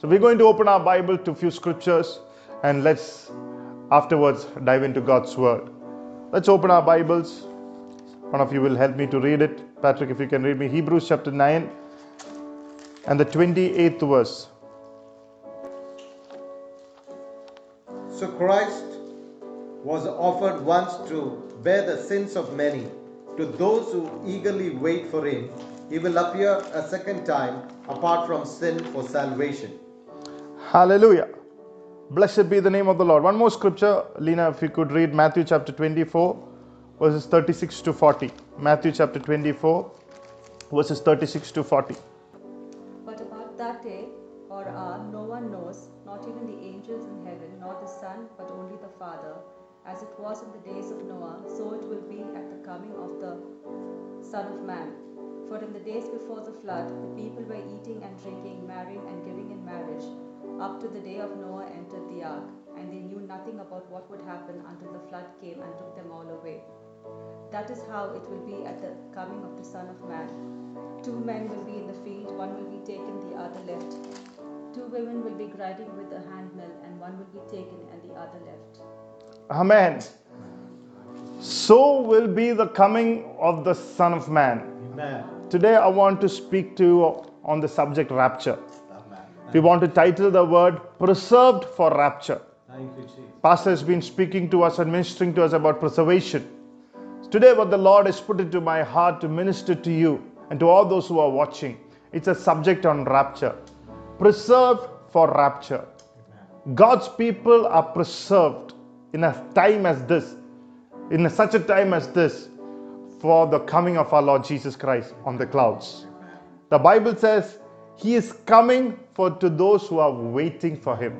So we're going to open our Bible to a few scriptures and let's afterwards dive into God's word. Let's open our Bibles. One of you will help me to read it. Patrick, if you can read me Hebrews chapter 9 and the 28th verse. So Christ was offered once to bear the sins of many. To those who eagerly wait for him, he will appear a second time apart from sin for salvation. Hallelujah. Blessed be the name of the Lord. One more scripture, Lena, if you could read Matthew chapter 24, verses 36 to 40. Matthew chapter 24, verses 36 to 40. But about that day or hour no one knows, not even the angels in heaven, nor the Son, but only the Father. As it was in the days of Noah, so it will be at the coming of the Son of Man. For in the days before the flood, the people were eating and drinking, marrying and giving in marriage, up to the day of Noah entered the ark, and they knew nothing about what would happen until the flood came and took them all away. That is how it will be at the coming of the Son of Man. Two men will be in the field, one will be taken, the other left. Two women will be grinding with a handmill, and one will be taken and the other left. Amen. So will be the coming of the Son of Man. Amen. Today I want to speak to you on the subject rapture. We want to title the word preserved for rapture. Thank you, Jesus. Pastor has been speaking to us and ministering to us about preservation. Today, what the Lord has put into my heart to minister to you and to all those who are watching, it's a subject on rapture. Preserved for rapture. God's people are preserved in a time as this, in such a time as this, for the coming of our Lord Jesus Christ on the clouds. The Bible says He is coming for to those who are waiting for Him.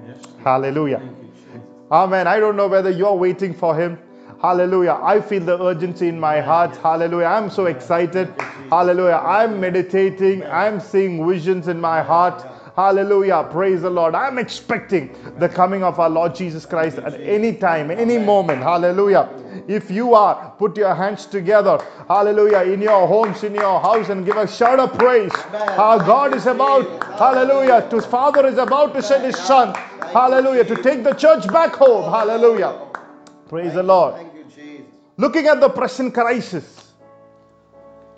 Hallelujah. You, Amen. I don't know whether you're waiting for him. Hallelujah. I feel the urgency in my heart. Hallelujah. I'm so excited. Hallelujah. I'm meditating. I'm seeing visions in my heart. Hallelujah. Praise the Lord. I'm expecting the coming of our Lord Jesus Christ at any time, any moment. Hallelujah. If you are, put your hands together. Hallelujah. In your homes, in your house, and give a shout of praise. Our God is about, hallelujah, to Father is about to send his son. Hallelujah. To take the church back home. Hallelujah. Praise the Lord. Thank you, Jesus. Looking at the present crisis,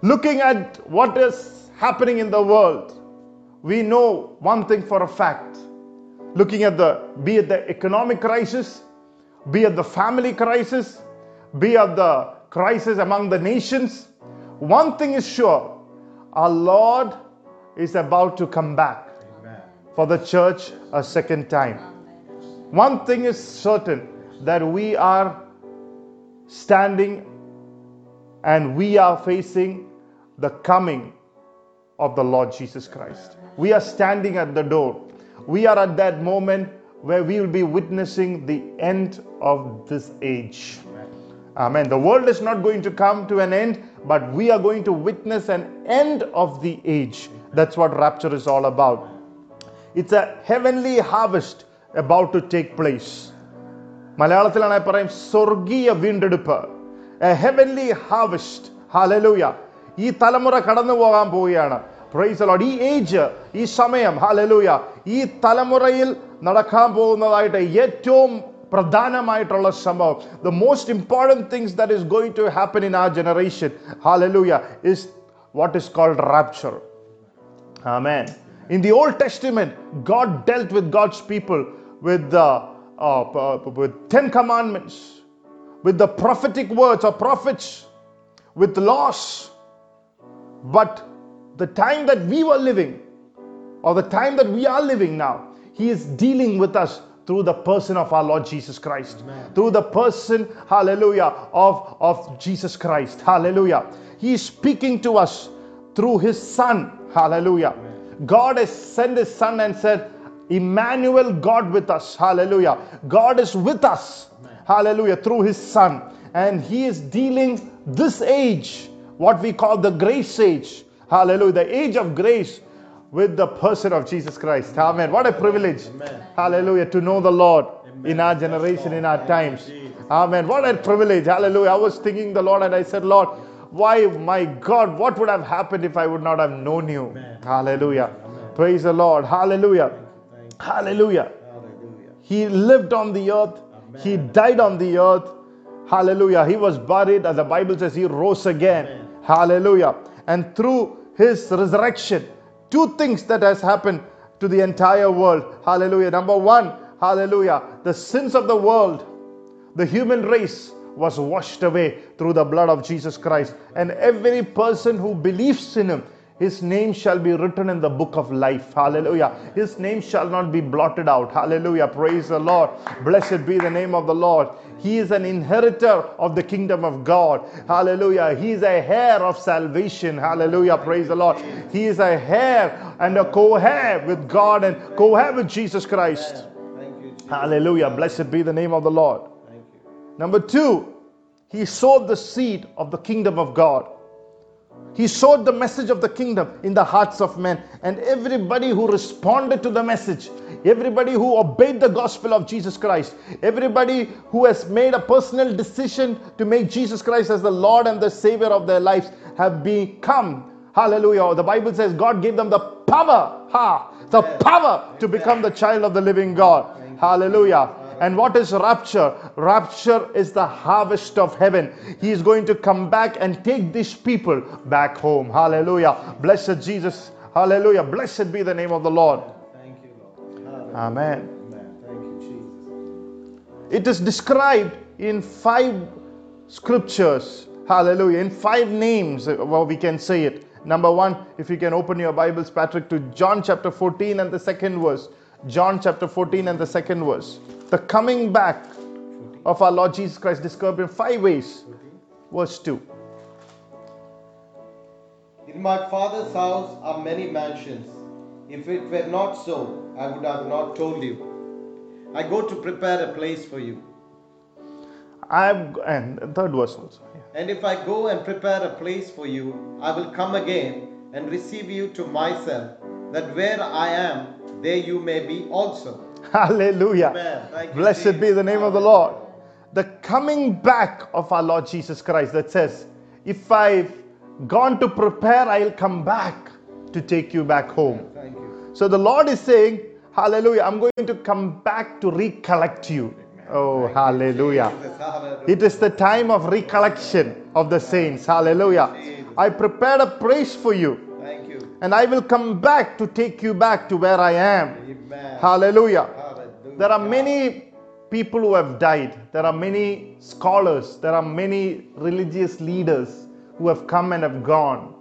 looking at what is happening in the world, we know one thing for a fact. Looking at the, be it the economic crisis, be it the family crisis, be it the crisis among the nations, one thing is sure our Lord is about to come back Amen. for the church a second time. One thing is certain that we are standing and we are facing the coming of the Lord Jesus Christ We are standing at the door. We are at that moment where we will be witnessing the end of this age. Amen. The world is not going to come to an end, but we are going to witness an end of the age. That's what rapture is all about. It's a heavenly harvest about to take place. മലയാളത്തിലാണ് പറയും സ്വർഗീയ വീണ്ടെടുപ്പ് A heavenly harvest hallelujah ഈ തലമുറ കടന്നു പോകാൻ പോവുകയാണ് price load ഈ ഏജ് ഈ സമയം ഹാലലൂയ ഈ തലമുറയിൽ നടക്കാൻ പോകുന്നതായിട്ട് ഏറ്റവും പ്രധാനമായിട്ടുള്ള സംഭവം the most important things that is going to happen in ആ generation hallelujah is what is called rapture Amen. In the Old Testament, God dealt with God's people with the uh, uh, with Ten Commandments, with the prophetic words or prophets, with laws. But the time that we were living, or the time that we are living now, He is dealing with us through the person of our Lord Jesus Christ. Through the person, hallelujah, of, of Jesus Christ. Hallelujah. He is speaking to us through His Son. Hallelujah. God has sent His Son and said, Emmanuel, God with us. Hallelujah. God is with us. Hallelujah. Through His Son. And He is dealing this age, what we call the grace age. Hallelujah. The age of grace with the person of Jesus Christ. Amen. What a privilege. Amen. Hallelujah. To know the Lord in our generation, in our times. Amen. What a privilege. Hallelujah. I was thinking the Lord and I said, Lord, why, my God, what would have happened if I would not have known you? Amen. Hallelujah. Amen. Praise the Lord. Hallelujah. Hallelujah. Hallelujah. He lived on the earth. He died on the earth. Hallelujah. He was buried. As the Bible says, he rose again. Amen. Hallelujah. And through his resurrection, two things that has happened to the entire world. Hallelujah. Number one, hallelujah. The sins of the world, the human race was washed away through the blood of Jesus Christ. And every person who believes in him, his name shall be written in the book of life. Hallelujah. His name shall not be blotted out. Hallelujah. Praise the Lord. Blessed be the name of the Lord. He is an inheritor of the kingdom of God. Hallelujah. He is a heir of salvation. Hallelujah. Praise the Lord. He is a heir and a co heir with God and co heir with Jesus Christ. You, Jesus. Hallelujah. Blessed be the name of the Lord. Number two, he sowed the seed of the kingdom of God. He sowed the message of the kingdom in the hearts of men. And everybody who responded to the message, everybody who obeyed the gospel of Jesus Christ, everybody who has made a personal decision to make Jesus Christ as the Lord and the Savior of their lives have become, hallelujah. The Bible says God gave them the power, ha, the power to become the child of the living God. Hallelujah. And what is rapture? Rapture is the harvest of heaven. He is going to come back and take these people back home. Hallelujah. Blessed Jesus. Hallelujah. Blessed be the name of the Lord. Thank you, Lord. Hallelujah. Amen. Amen. Thank you, Jesus. It is described in five scriptures. Hallelujah. In five names, uh, well, we can say it. Number one, if you can open your Bibles, Patrick, to John chapter 14 and the second verse. John chapter 14 and the second verse. The coming back of our Lord Jesus Christ described in five ways. Verse 2. In my father's house are many mansions. If it were not so, I would have not told you. I go to prepare a place for you. I'm and third verse also. Yeah. And if I go and prepare a place for you, I will come again and receive you to myself, that where I am, there you may be also. Hallelujah. Amen. Thank you, Blessed be the name of the Lord. The coming back of our Lord Jesus Christ that says, If I've gone to prepare, I'll come back to take you back home. Thank you. So the Lord is saying, Hallelujah, I'm going to come back to recollect you. Oh, hallelujah. Hallelujah. It is the time of recollection of the saints. Hallelujah. I prepared a place for you, Thank you. and I will come back to take you back to where I am. Hallelujah. Hallelujah. There are many people who have died. There are many scholars. There are many religious leaders who have come and have gone.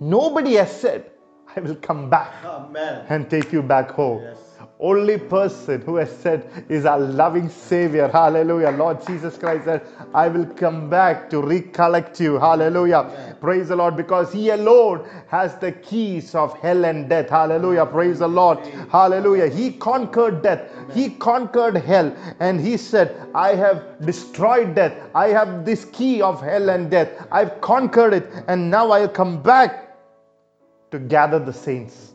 Nobody has said, I will come back Amen. and take you back home. Yes. Only person who has said is our loving Savior. Hallelujah. Lord Jesus Christ said, I will come back to recollect you. Hallelujah. Praise the Lord because He alone has the keys of hell and death. Hallelujah. Praise the Lord. Hallelujah. He conquered death, He conquered hell, and He said, I have destroyed death. I have this key of hell and death. I've conquered it, and now I'll come back to gather the saints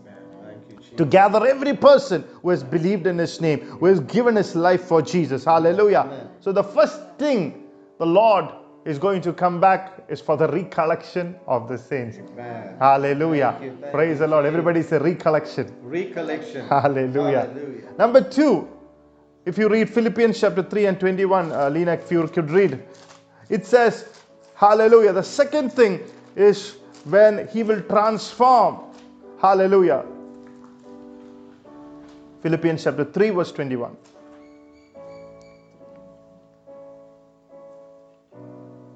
to gather every person who has believed in his name, who has given his life for Jesus. Hallelujah. Amen. So, the first thing the Lord is going to come back is for the recollection of the saints. Amen. Hallelujah. Thank you, thank Praise the Lord. Everybody say recollection. Recollection. Hallelujah. Hallelujah. Number two, if you read Philippians chapter 3 and 21, uh, Lena, if you could read, it says, Hallelujah. The second thing is when he will transform. Hallelujah. Philippians chapter 3, verse 21.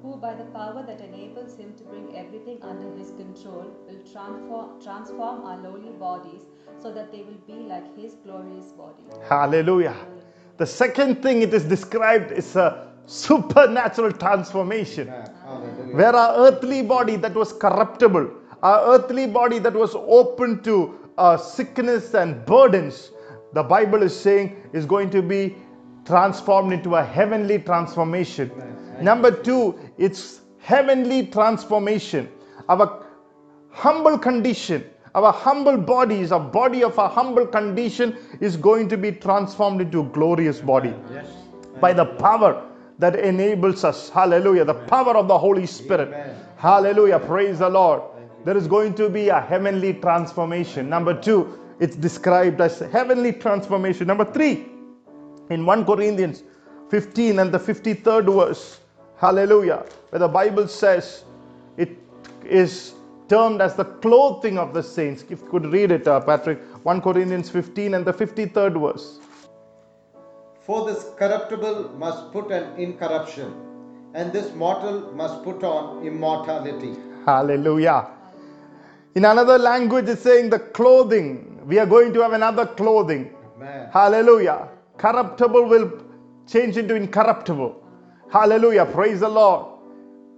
who by the power that enables him to bring everything under his control will transform, transform our lowly bodies so that they will be like his glorious body. Hallelujah. The second thing it is described is a supernatural transformation. Hallelujah. where our earthly body that was corruptible, our earthly body that was open to uh, sickness and burdens, the Bible is saying is going to be transformed into a heavenly transformation. Number two, it's heavenly transformation. Our humble condition, our humble bodies, a body of a humble condition is going to be transformed into a glorious body Yes. by the power that enables us. Hallelujah. The power of the Holy Spirit. Amen. Hallelujah. Praise the Lord. There is going to be a heavenly transformation. Number two, it's described as heavenly transformation. Number three, in 1 Corinthians 15 and the 53rd verse, hallelujah, where the Bible says it is termed as the clothing of the saints. If you could read it, uh, Patrick, 1 Corinthians 15 and the 53rd verse. For this corruptible must put an incorruption, and this mortal must put on immortality. Hallelujah. In another language, it's saying the clothing. We are going to have another clothing. Amen. Hallelujah. Corruptible will change into incorruptible. Hallelujah. Praise the Lord.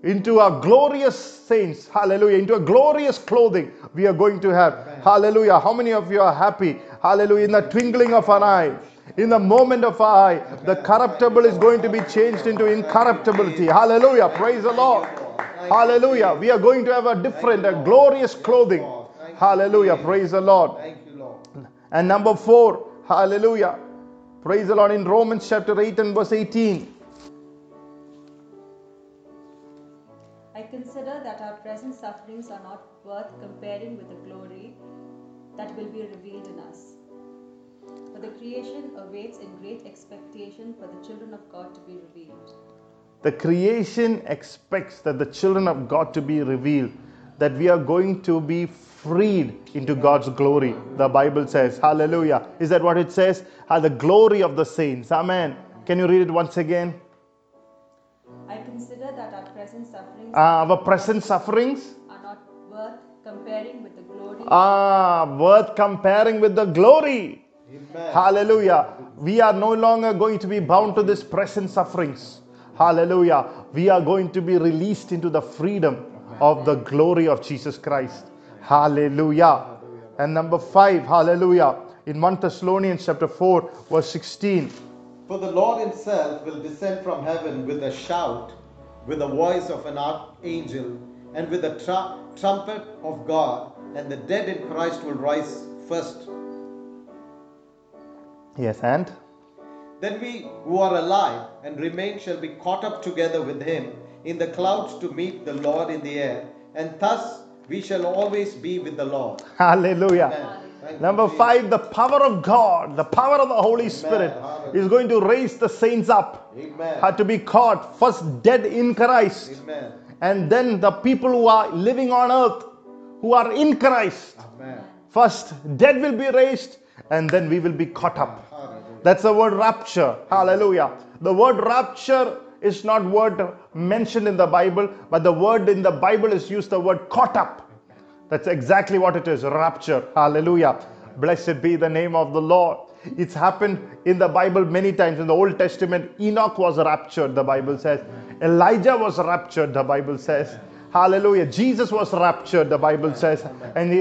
Into a glorious saints. Hallelujah. Into a glorious clothing we are going to have. Hallelujah. How many of you are happy? Hallelujah. In the twinkling of an eye. In the moment of our eye, the corruptible is going to be changed into incorruptibility. Hallelujah. Praise the Lord. Hallelujah. We are going to have a different, a glorious clothing. Hallelujah. Praise the Lord. Thank you, Lord. And number four, hallelujah. Praise the Lord in Romans chapter 8 and verse 18. I consider that our present sufferings are not worth comparing with the glory that will be revealed in us. For the creation awaits in great expectation for the children of God to be revealed. The creation expects that the children of God to be revealed, that we are going to be freed into God's glory. The Bible says, Hallelujah. Is that what it says? Ah, the glory of the saints. Amen. Can you read it once again? I consider that our present sufferings Ah, our present sufferings are not worth comparing with the glory are worth comparing with the glory. Amen. Hallelujah. We are no longer going to be bound to this present sufferings. Hallelujah. We are going to be released into the freedom of the glory of Jesus Christ. Hallelujah. And number five, hallelujah. In 1 Thessalonians chapter 4, verse 16. For the Lord himself will descend from heaven with a shout, with the voice of an archangel, and with the tru- trumpet of God, and the dead in Christ will rise first. Yes, and Then we who are alive and remain shall be caught up together with him in the clouds to meet the Lord in the air, and thus we shall always be with the Lord. hallelujah. Amen. Number five, the power of God, the power of the Holy Spirit Hallelujah. is going to raise the saints up. Amen. Had to be caught first dead in Christ. Amen. and then the people who are living on earth who are in Christ Amen. first dead will be raised and then we will be caught up Hallelujah. that's the word rapture hallelujah the word rapture is not word mentioned in the bible but the word in the bible is used the word caught up. That's exactly what it is rapture. Hallelujah. Blessed be the name of the lord. It's happened in the bible many times. In the old testament enoch was raptured the bible says. Elijah was raptured the bible says. Hallelujah. Jesus was raptured the bible says. And he,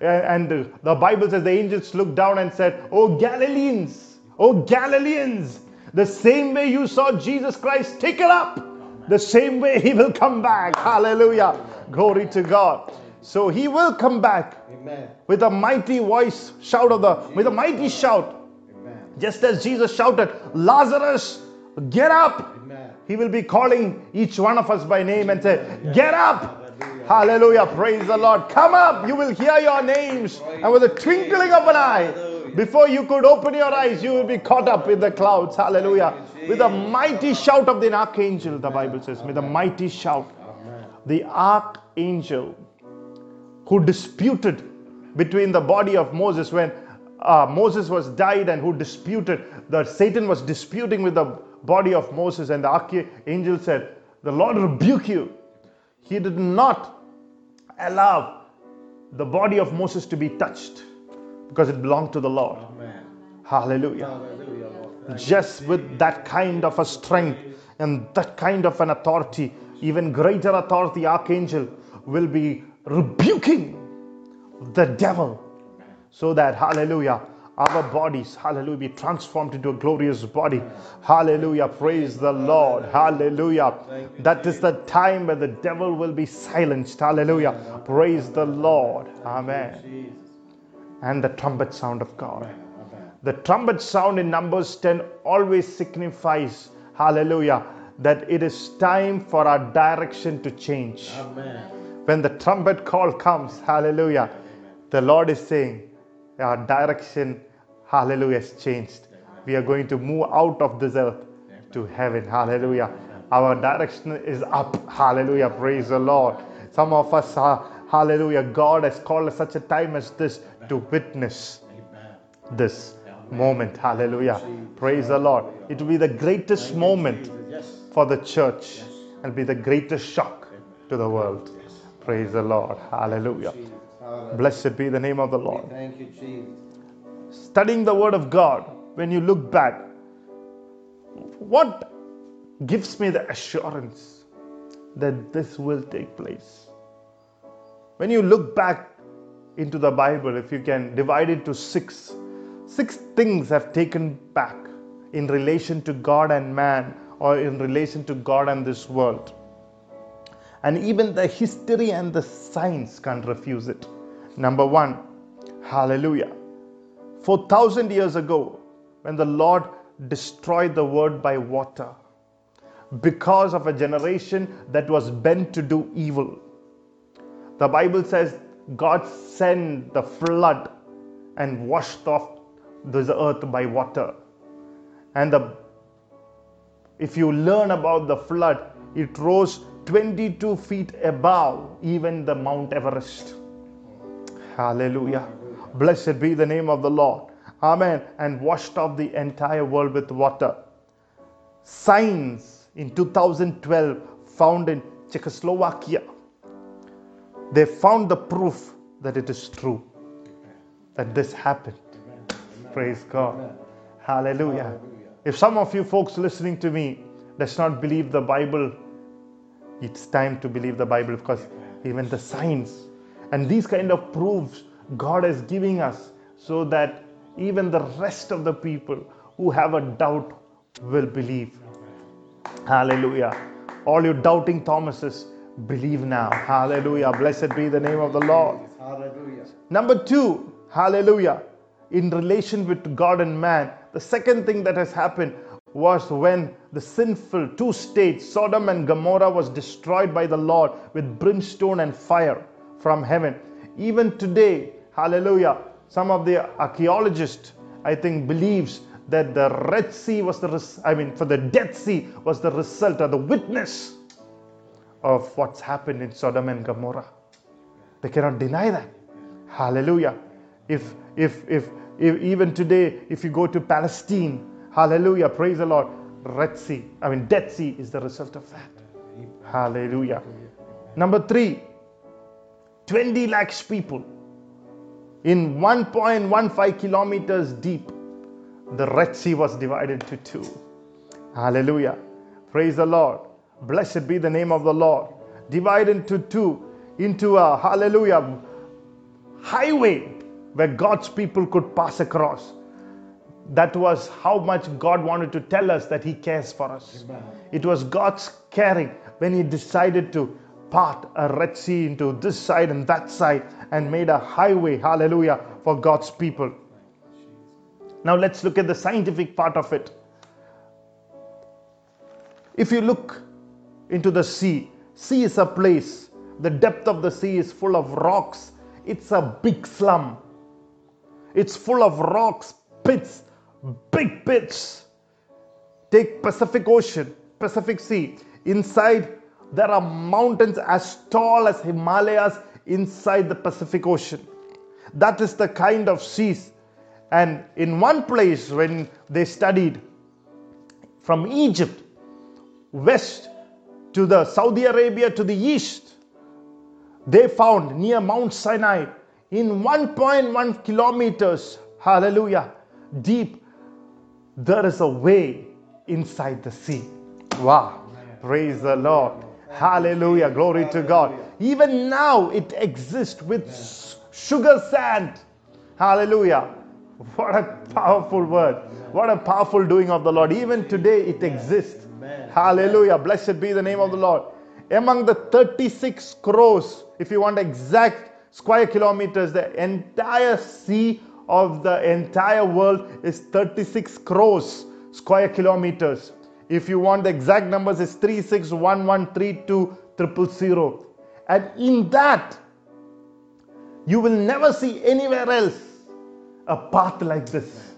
and the bible says the angels looked down and said oh galileans oh galileans the same way you saw jesus christ take it up the same way he will come back. Hallelujah. Glory to god. So he will come back Amen. with a mighty voice shout of the with a mighty shout. Amen. just as jesus shouted lazarus get up. Amen. he will be calling each one of us by name and say get up. Hallelujah. Praise the lord. Come up. You will hear your names. And with a twinkling of an eye before you could open your eyes you will be caught up in the clouds. Hallelujah. With a mighty shout of the archangel the bible says. With a mighty shout. The archangel who disputed between the body of Moses when uh, Moses was died and who disputed that Satan was disputing with the body of Moses and the archangel said the Lord rebuke you. He did not allow the body of Moses to be touched because it belonged to the Lord Amen. hallelujah Hallelujah, Lord. just with that kind of a strength and that kind of an authority, even greater authority, archangel will be rebuking the devil so that, hallelujah, our bodies, hallelujah, be transformed into a glorious body. Hallelujah. Praise the Lord. Hallelujah. That is the time where the devil will be silenced. Hallelujah. Praise the Lord. Amen. And the trumpet sound of God. Amen. The trumpet sound in Numbers 10 always signifies, hallelujah, that it is time for our direction to change. Amen. When the trumpet call comes, hallelujah, the Lord is saying, our direction, hallelujah, has changed. We are going to move out of this earth to heaven. Hallelujah. Our direction is up. Hallelujah. Praise the Lord. Some of us are, hallelujah, God has called us such a time as this to witness this moment. Hallelujah. Praise the Lord. It will be the greatest moment for the church and be the greatest shock to the world. Praise the Lord. Hallelujah. Hallelujah. Blessed be the name of the Lord. Thank you, Jesus. Studying the Word of God, when you look back, what gives me the assurance that this will take place? When you look back into the Bible, if you can divide it to six, six things have taken back in relation to God and man, or in relation to God and this world. And even the history and the science can't refuse it. Number one, hallelujah. 4,000 years ago, when the Lord destroyed the world by water, because of a generation that was bent to do evil, the Bible says God sent the flood and washed off this earth by water. And the if you learn about the flood, it rose 22 feet above even the Mount Everest. Hallelujah. Blessed be the name of the Lord. Amen. And washed off the entire world with water. Science in 2012 found in Czechoslovakia. They found the proof that it is true that this happened. Praise God. Hallelujah. If some of you folks listening to me does not believe the Bible, it's time to believe the Bible because even the signs and these kind of proofs God is giving us so that even the rest of the people who have a doubt will believe. Hallelujah. All you doubting Thomases, believe now. Hallelujah. Blessed be the name of the Lord. Hallelujah. Number two, hallelujah, in relation with God and man, the second thing that has happened was when the sinful two states, Sodom and Gomorrah, was destroyed by the Lord with brimstone and fire from heaven. Even today, hallelujah, some of the archaeologists, I think, believes that the Red Sea was the, res- I mean, for the Dead Sea was the result or the witness of what's happened in Sodom and Gomorrah. They cannot deny that. Hallelujah. If, if, if, if even today, if you go to Palestine, hallelujah, praise the Lord, Red Sea, I mean, Dead Sea is the result of that. Hallelujah. Number three, 20 lakhs people in 1.15 kilometers deep. The Red Sea was divided to two. Hallelujah. Praise the Lord. Blessed be the name of the Lord. Divided into two, into a hallelujah highway where God's people could pass across. That was how much God wanted to tell us that He cares for us. It was God's caring when He decided to part a Red Sea into this side and that side and made a highway, hallelujah, for God's people. Now let's look at the scientific part of it. If you look into the sea, sea is a place, the depth of the sea is full of rocks. It's a big slum. It's full of rocks, pits, big pits. Take Pacific Ocean, Pacific Sea. Inside there are mountains as tall as Himalayas inside the Pacific Ocean. That is the kind of seas. And in one place, when they studied from Egypt west to the Saudi Arabia to the east, they found near Mount Sinai in 1.1 kilometers, hallelujah, deep, there is a way inside the sea. Wow. Praise the Lord. Hallelujah. Glory to God. Even now it exists with sugar sand. Hallelujah. What a powerful word. What a powerful doing of the Lord. Even today it exists. Amen. Hallelujah. Blessed be the name of the Lord. Among the 36 crores, if you want exact square kilometers, the entire sea of the entire world is 36 crores square kilometers. If you want the exact numbers, it's 36113200. And in that, you will never see anywhere else a path like this.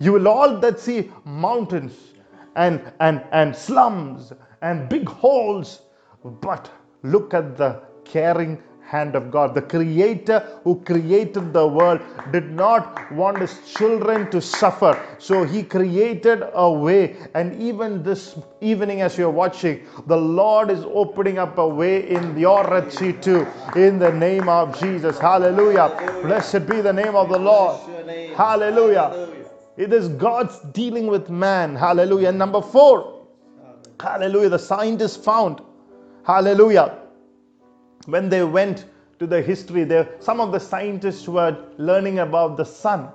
You will all that see mountains and, and, and slums and big holes. But look at the caring hand of God. The creator who created the world did not want his children to suffer. So he created a way. And even this evening, as you're watching, the Lord is opening up a way in your Red Sea too. In the name of Jesus. Hallelujah. Blessed be the name of the Lord. Name. Hallelujah. It is God's dealing with man. Hallelujah. And number four, hallelujah, the scientists found, hallelujah, when they went to the history, there some of the scientists were learning about the sun.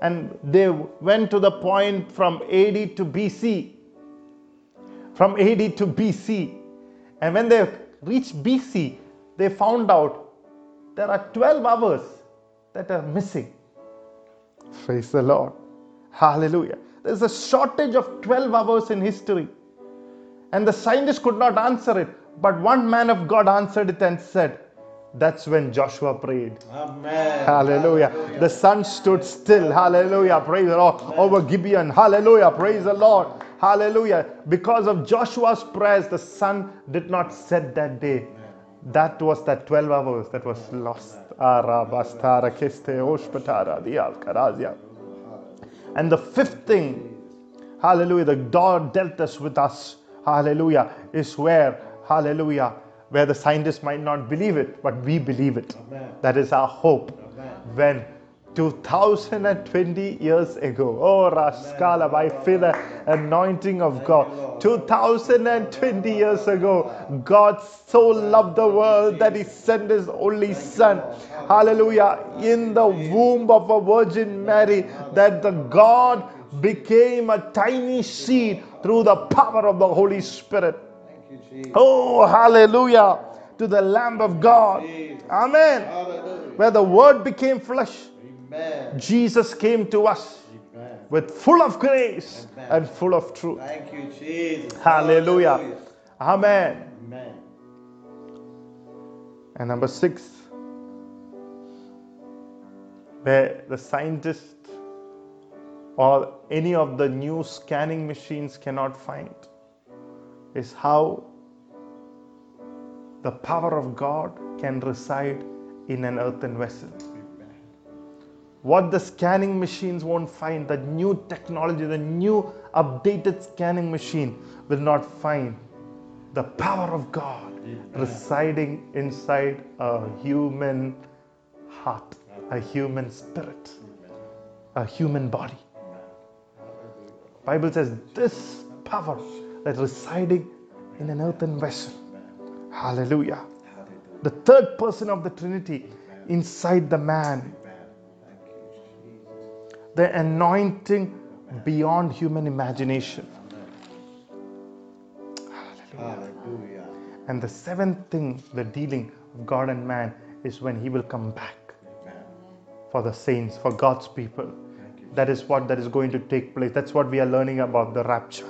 And they went to the point from AD to BC. From AD to BC. And when they reached BC, they found out there are 12 hours that are missing. Praise the Lord. Hallelujah. There's a shortage of 12 hours in history. And the scientists could not answer it. But one man of God answered it and said, That's when Joshua prayed. Amen. Hallelujah. The sun stood still. Hallelujah. Praise the Lord. Over Gibeon. Hallelujah. Praise the Lord. Hallelujah. Because of Joshua's prayers, the sun did not set that day. That was that 12 hours that was lost. Arabastara kiste oshpatara dial karazia. And the fifth thing, hallelujah, the God dealt us with us, hallelujah, is where, hallelujah, where the scientists might not believe it, but we believe it. Amen. That is our hope. Amen. When 2020 years ago, oh Raskala, I feel the anointing of God. 2020 years ago, God so loved the world that He sent His only Son. Hallelujah. In the womb of a Virgin Mary, that the God became a tiny seed through the power of the Holy Spirit. Oh, hallelujah to the Lamb of God. Amen. Where the Word became flesh, Amen. Jesus came to us Amen. with full of grace and full of truth. Thank you, Jesus. Hallelujah. Amen. Amen. And number six, where the scientist or any of the new scanning machines cannot find, is how the power of God can reside in an earthen vessel. What the scanning machines won't find, the new technology, the new updated scanning machine will not find the power of God residing inside a human heart, a human spirit, a human body. Bible says this power that residing in an earthen vessel. Hallelujah. The third person of the Trinity inside the man. The anointing beyond human imagination. Hallelujah. And the seventh thing, the dealing of God and man, is when He will come back for the saints, for God's people. That is what that is going to take place. That's what we are learning about the rapture,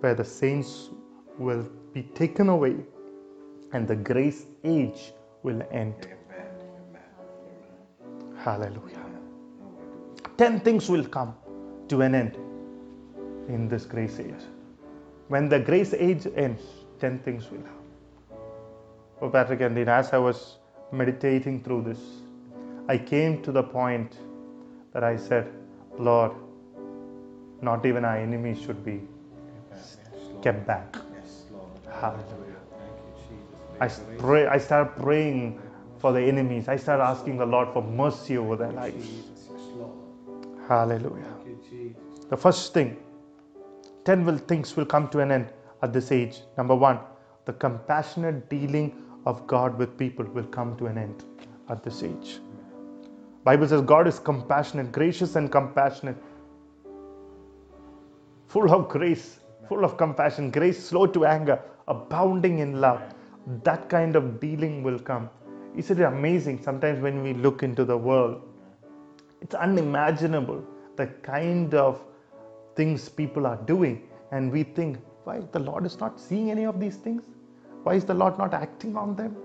where the saints will be taken away and the grace age will end. Hallelujah. Ten things will come to an end in this grace age. When the grace age ends, ten things will happen. Oh, Patrick and Dean, as I was meditating through this, I came to the point that I said, Lord, not even our enemies should be kept back. Hallelujah. I pray. I started praying for the enemies. I started asking the Lord for mercy over their lives. Jesus. Yes, Lord. Hallelujah. You, The first thing, ten will things will come to an end at this age. Number one, the compassionate dealing of God with people will come to an end at this age. Bible says God is compassionate, gracious and compassionate, full of grace, full of compassion, grace slow to anger, abounding in love. That kind of dealing will come. Isn't it amazing sometimes when we look into the world? It's unimaginable the kind of things people are doing, and we think, why the Lord is not seeing any of these things? Why is the Lord not acting on them?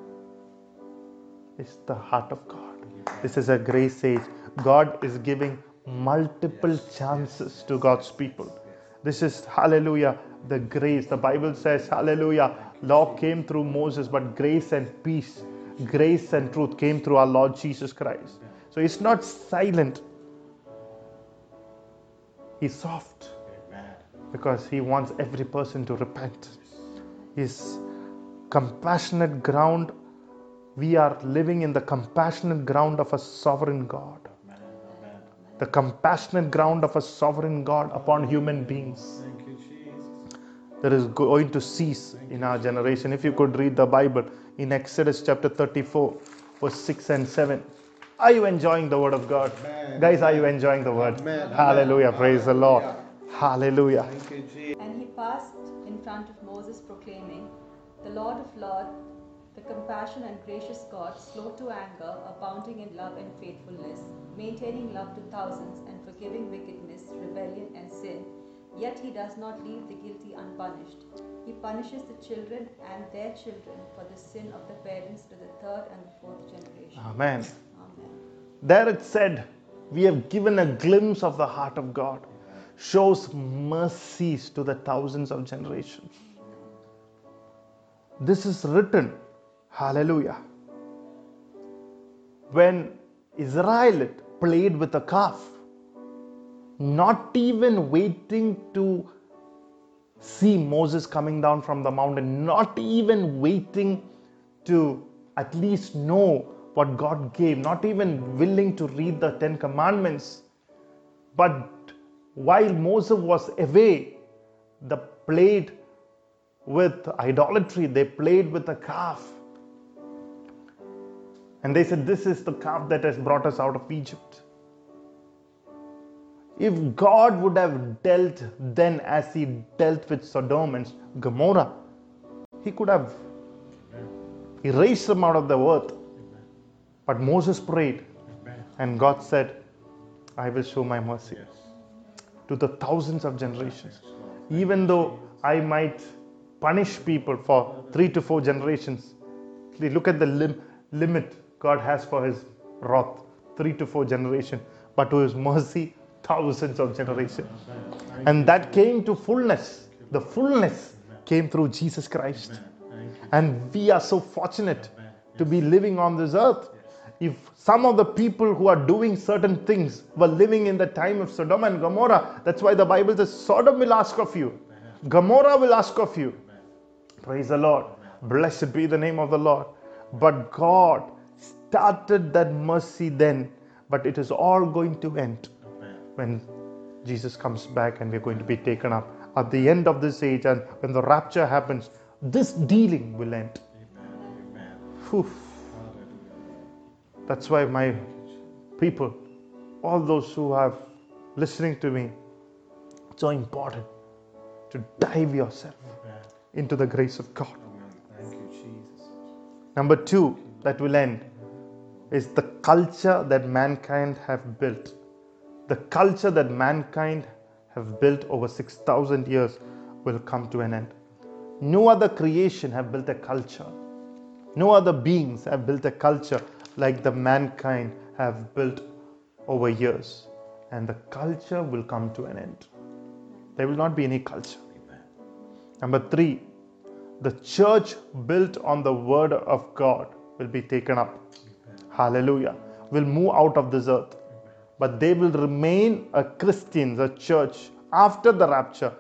It's the heart of God. This is a grace age God is giving multiple chances to God's people. This is hallelujah, the grace. The Bible says, hallelujah, law came through Moses, but grace and peace, grace and truth came through our Lord Jesus Christ. So he's not silent, He's soft because He wants every person to repent. His compassionate ground, we are living in the compassionate ground of a sovereign God. The compassionate ground of a sovereign God upon human beings Thank you, Jesus. that is going to cease in our generation. If you could read the Bible in Exodus chapter 34, verse 6 and 7. Are you enjoying the word of God? Amen. Guys, are you enjoying the word? Amen. Hallelujah. Amen. Praise the Lord. Hallelujah. Hallelujah. Thank you, Jesus. And he passed in front of Moses, proclaiming, The Lord of Lords, the compassionate and gracious God, slow to anger, abounding in love and faithfulness, maintaining love to thousands, and forgiving wickedness, rebellion, and sin. Yet he does not leave the guilty unpunished. He punishes the children and their children for the sin of the parents to the third and the fourth generation. Amen. There it said, we have given a glimpse of the heart of God, shows mercies to the thousands of generations. This is written, hallelujah. When Israel played with a calf, not even waiting to see Moses coming down from the mountain, not even waiting to at least know what God gave, not even willing to read the Ten Commandments. But while Moses was away, they played with idolatry, they played with a calf. And they said, This is the calf that has brought us out of Egypt. If God would have dealt then as he dealt with Sodom and Gomorrah, he could have erased them out of the earth. But Moses prayed, and God said, I will show my mercy to the thousands of generations. Even though I might punish people for three to four generations, look at the lim- limit God has for his wrath three to four generations, but to his mercy, thousands of generations. And that came to fullness. The fullness came through Jesus Christ. And we are so fortunate to be living on this earth. If some of the people who are doing certain things were living in the time of Sodom and Gomorrah, that's why the Bible says Sodom will ask of you, Gomorrah will ask of you. Praise the Lord. Blessed be the name of the Lord. But God started that mercy then, but it is all going to end when Jesus comes back and we're going to be taken up. At the end of this age, and when the rapture happens, this dealing will end. Phew. That's why my people, all those who are listening to me, it's so important to dive yourself into the grace of God. Thank you, Jesus. Number two, that will end, is the culture that mankind have built. The culture that mankind have built over 6,000 years will come to an end. No other creation have built a culture. No other beings have built a culture like the mankind have built over years. And the culture will come to an end. There will not be any culture. Number three, the church built on the word of God will be taken up. Hallelujah. Will move out of this earth. But they will remain a Christians, a church after the rapture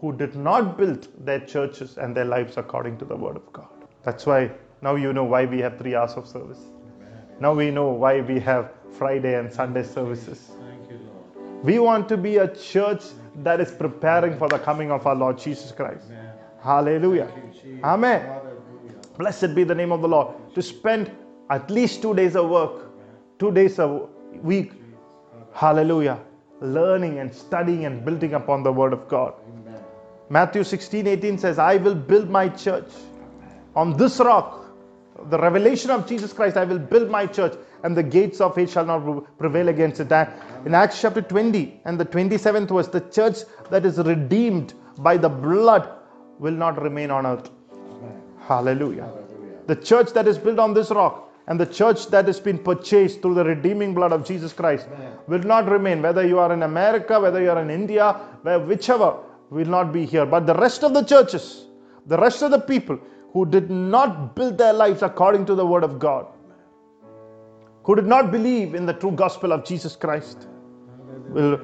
who did not build their churches and their lives according to the word of God. That's why now you know why we have three hours of service. Now we know why we have Friday and Sunday services. You, We want to be a church that is preparing for the coming of our Lord Jesus Christ. Amen. Hallelujah. You, Amen. Hallelujah. Blessed be the name of the Lord. To spend at least two days of work, two days a week, hallelujah, learning and studying and building upon the word of God. Amen. Matthew 16 18 says, I will build my church on this rock, the revelation of Jesus Christ. I will build my church, and the gates of hate shall not prevail against it. In Acts chapter 20 and the 27th verse, the church that is redeemed by the blood will not remain on earth. Hallelujah. Hallelujah. The church that is built on this rock And the church that has been purchased through the redeeming blood of Jesus Christ will not remain, whether you are in America, whether you are in India, where, whichever, will not be here. But the rest of the churches, the rest of the people who did not build their lives according to the word of God, who did not believe in the true gospel of Jesus Christ, will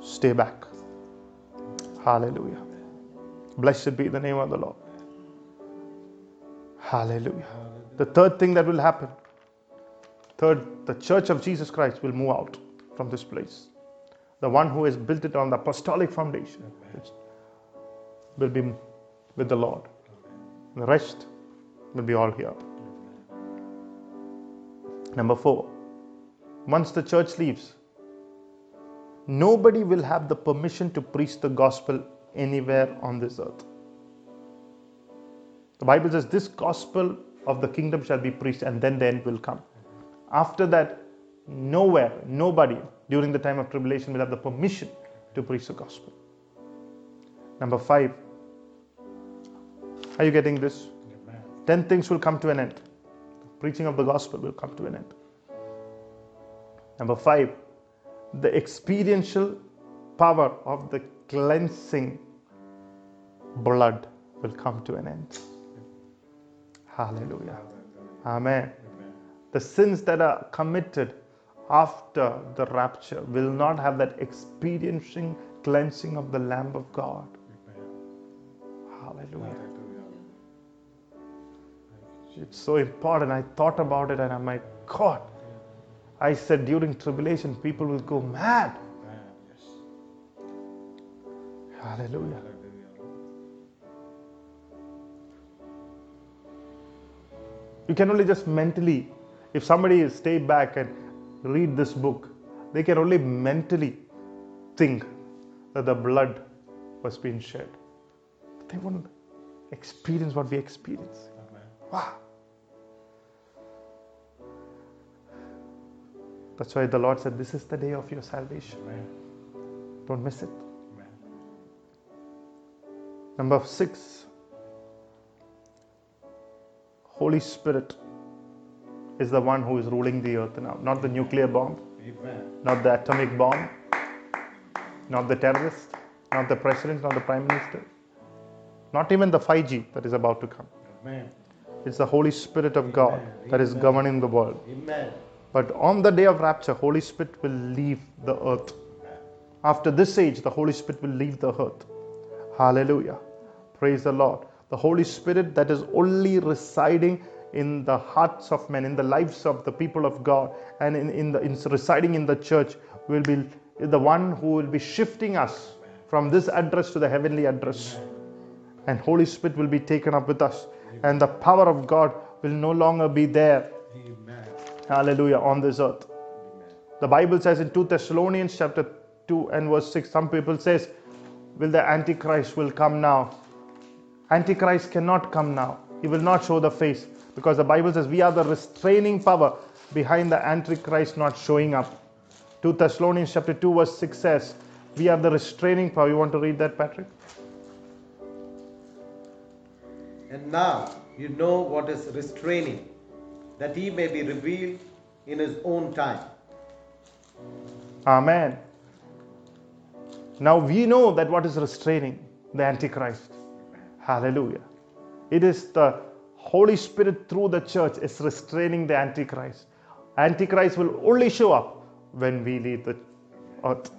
stay back. Hallelujah. Blessed be the name of the Lord. Hallelujah. The third thing that will happen, third, the church of Jesus Christ will move out from this place. The one who has built it on the apostolic foundation will be with the Lord. The rest will be all here. Number four, once the church leaves, nobody will have the permission to preach the gospel anywhere on this earth. The Bible says, This gospel of the kingdom shall be preached, and then the end will come. After that, nowhere, nobody during the time of tribulation will have the permission to preach the gospel. Number five, are you getting this? Ten things will come to an end. preaching of the gospel will come to an end. Number five, the experiential power of the cleansing blood will come to an end. Hallelujah. Amen. The sins that are committed after the rapture will not have that experiencing cleansing of the Lamb of God. Hallelujah. It's so important. I thought about it and I'm like, God, I said during tribulation, people will go mad. Hallelujah. You can only just mentally, if somebody stay back and read this book, they can only mentally think that the blood was being shed. But they won't experience what we experience. Wow. That's why the Lord said, This is the day of your salvation. Don't miss it. Number six, Holy Spirit is the one who is ruling the earth now, not the nuclear bomb, Amen. not the atomic bomb, not the terrorist, not the president, not the prime minister, not even the 5G that is about to come. Amen. It's the Holy Spirit of God that is governing the world. Amen. But on the day of rapture, Holy Spirit will leave the earth. After this age, the Holy Spirit will leave the earth. Hallelujah. Praise the Lord. The Holy Spirit that is only residing in the hearts of men, in the lives of the people of God, and in, in the in residing in the church will be the one who will be shifting us from this address to the heavenly address. And Holy Spirit will be taken up with us. And the power of God will no longer be there. Hallelujah on this earth. The bible says in 2 thessalonians chapter 2 and verse 6 some people says will the antichrist will come now? Antichrist cannot come now. He will not show the face because the bible says we are the restraining power behind the antichrist not showing up. 2 thessalonians chapter 2 verse 6 says we are the restraining power. You want to read that patrick? And now you know what is restraining, that he may be revealed in his own time. Amen. Now we know that what is restraining the Antichrist. Hallelujah. It is the Holy Spirit through the church is restraining the Antichrist. Antichrist will only show up when we leave the earth.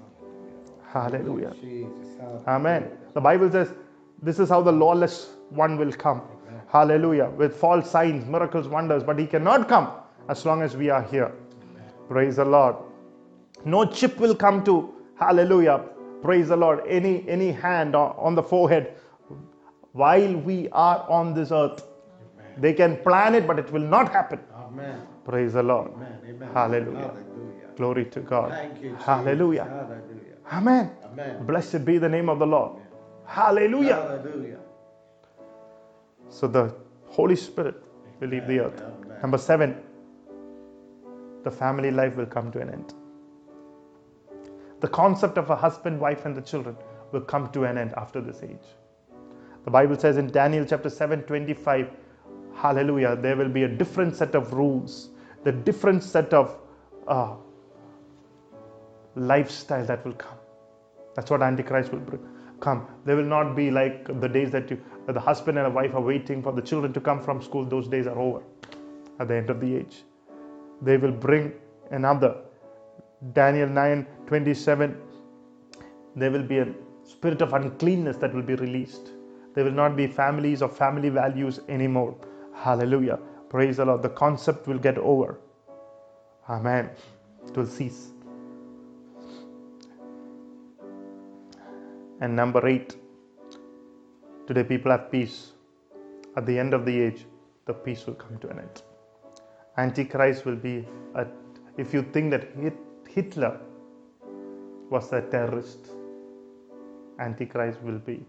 Hallelujah. Amen. The Bible says this is how the lawless one will come. Hallelujah. With false signs, miracles, wonders. But he cannot come as long as we are here. Praise the Lord. No chip will come to, hallelujah. Praise the Lord. Any any hand on the forehead while we are on this earth. They can plan it, but it will not happen. Amen. Praise the Lord. Amen. Amen. Hallelujah. Hallelujah. Glory to God. Thank you. Hallelujah. Hallelujah. Amen. Amen. Blessed be the name of the Lord. Hallelujah. Hallelujah. So the Holy Spirit will leave the earth. Number seven, the family life will come to an end. The concept of a husband, wife, and the children will come to an end after this age. The Bible says in Daniel chapter 7 25, hallelujah, there will be a different set of rules, the different set of uh, lifestyle that will come. That's what Antichrist will bring. Come. There will not be like the days that you, that the husband and a wife are waiting for the children to come from school. Those days are over at the end of the age. They will bring another. Daniel 9 27. There will be a spirit of uncleanness that will be released. There will not be families or family values anymore. Hallelujah. Praise the Lord. The concept will get over. Amen. It will cease. And number eight, today people have peace. At the end of the age, the peace will come to an end. Antichrist will be a, if you think that Hitler was a terrorist, Antichrist will be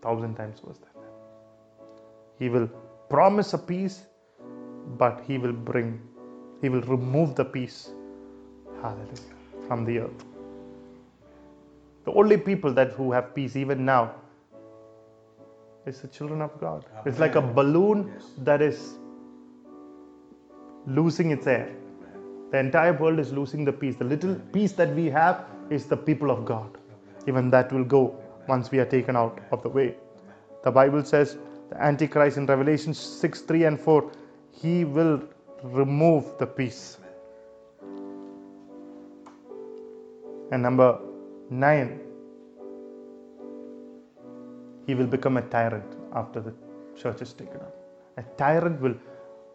thousand times worse than that. He will promise a peace, but he will bring, he will remove the peace, hallelujah, from the earth. The only people that who have peace even now is the children of God. Amen. It's like a balloon yes. that is losing its air. The entire world is losing the peace. The little peace that we have is the people of God. Even that will go once we are taken out of the way. The Bible says the Antichrist in Revelation 6 3 and 4, he will remove the peace. And number 9, he will become a tyrant after the church is taken up. A tyrant will,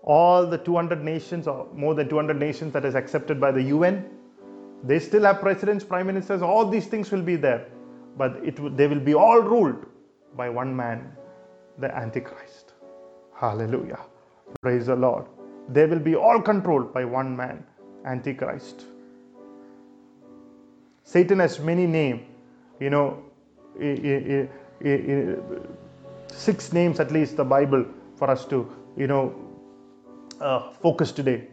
all the 200 nations or more than 200 nations that is accepted by the UN, they still have presidents, prime ministers, all these things will be there. But it, they will be all ruled by one man, the Antichrist. Hallelujah. Praise the Lord. They will be all controlled by one man, Antichrist. Satan has many names. You know, six names at least the Bible for us to, you know, uh, focus today.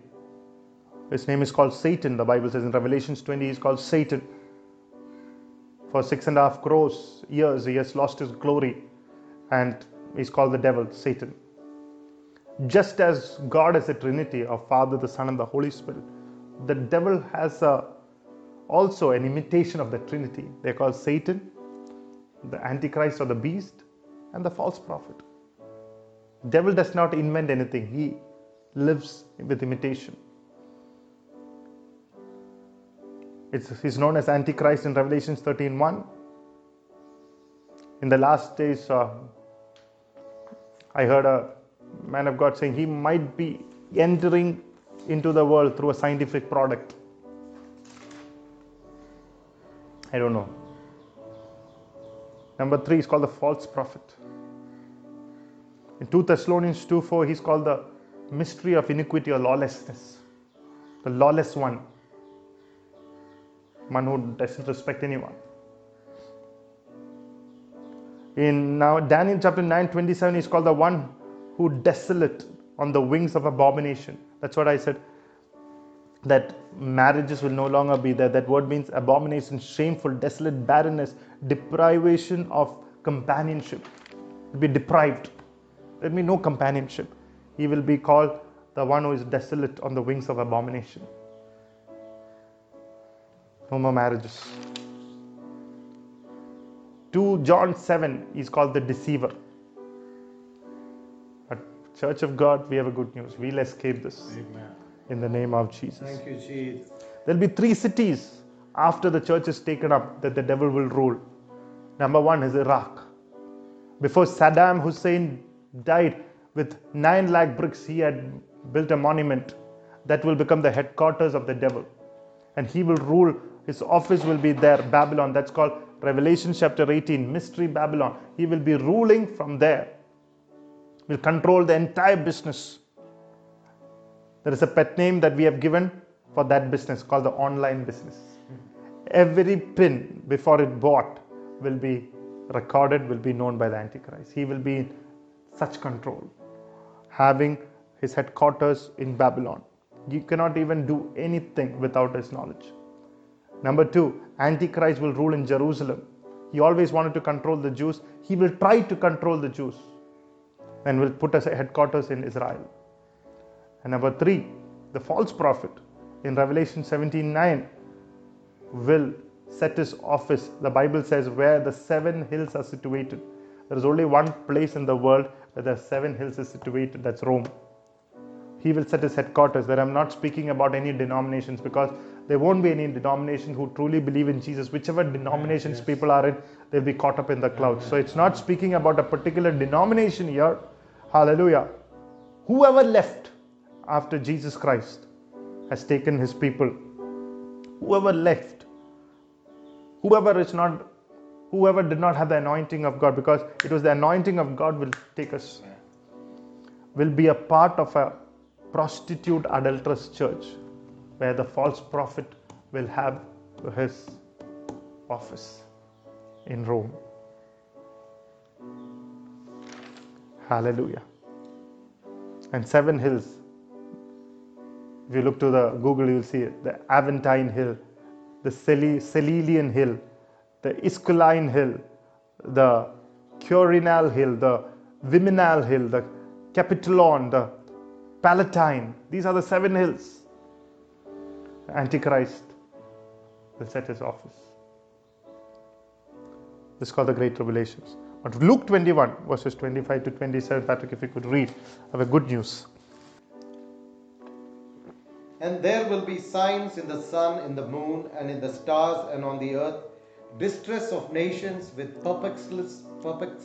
His name is called Satan. The Bible says in Revelations 20, he's called Satan. For six and a half crores years, he has lost his glory and he's called the devil, Satan. Just as God is a Trinity of Father, the Son, and the Holy Spirit, the devil has a, also an imitation of the Trinity. They're called Satan, the Antichrist or the beast, and the false prophet. Devil does not invent anything. He lives with imitation. It's, he's known as Antichrist in Revelations 13.1. In the last days, uh, I heard a man of God saying he might be entering into the world through a scientific product. I don't know. Number three is called the false prophet. In 2 Thessalonians 2 4, he's called the mystery of iniquity or lawlessness. The lawless one. One who doesn't respect anyone. In now Daniel chapter 9 27, he's called the one who desolate on the wings of abomination. That's what I said. That marriages will no longer be there. That word means abomination, shameful, desolate, barrenness, deprivation of companionship. He'll be deprived. There will be no companionship. He will be called the one who is desolate on the wings of abomination. No more marriages. 2 John 7 is called the deceiver. But Church of God, we have a good news. We'll escape this. Amen. In the name of Jesus. Thank you, Jesus. There'll be three cities after the church is taken up that the devil will rule. Number one is Iraq. Before Saddam Hussein died with 9 lakh bricks, he had built a monument that will become the headquarters of the devil. And he will rule, his office will be there, Babylon. That's called Revelation chapter 18, Mystery Babylon. He will be ruling from there, will control the entire business. There is a pet name that we have given for that business called the online business. Every pin before it bought will be recorded, will be known by the Antichrist. He will be in such control, having his headquarters in Babylon. You cannot even do anything without his knowledge. Number two, Antichrist will rule in Jerusalem. He always wanted to control the Jews. He will try to control the Jews. and will put us headquarters in Israel. And number three, the false prophet in Revelation 17:9 will set his office. The Bible says where the seven hills are situated. There is only one place in the world where the seven hills is situated. That's Rome. He will set his headquarters there. I'm not speaking about any denominations because there won't be any denomination who truly believe in Jesus. Whichever denominations people are in, they'll be caught up in the clouds. So it's not speaking about a particular denomination here. Hallelujah. Whoever left after Jesus Christ has taken his people. Whoever left, whoever is not, whoever did not have the anointing of God, because it was the anointing of God will take us, will be a part of a prostitute adulterous church where the false prophet will have his office in Rome. Hallelujah. And seven hills. If you look to the Google, you'll see. The Aventine Hill, the Celilian Hill, the Esquiline Hill, the Quirinal Hill, the Viminal Hill, the Capitoline, the Palatine. These are the seven hills. Antichrist will set his office. This is called the Great Tribulations. But Luke 21, verses 25 to 27, Patrick, if you could read, have a good news. And there will be signs in the sun, in the moon, and in the stars, and on the earth, distress of nations with perplexity, perplex,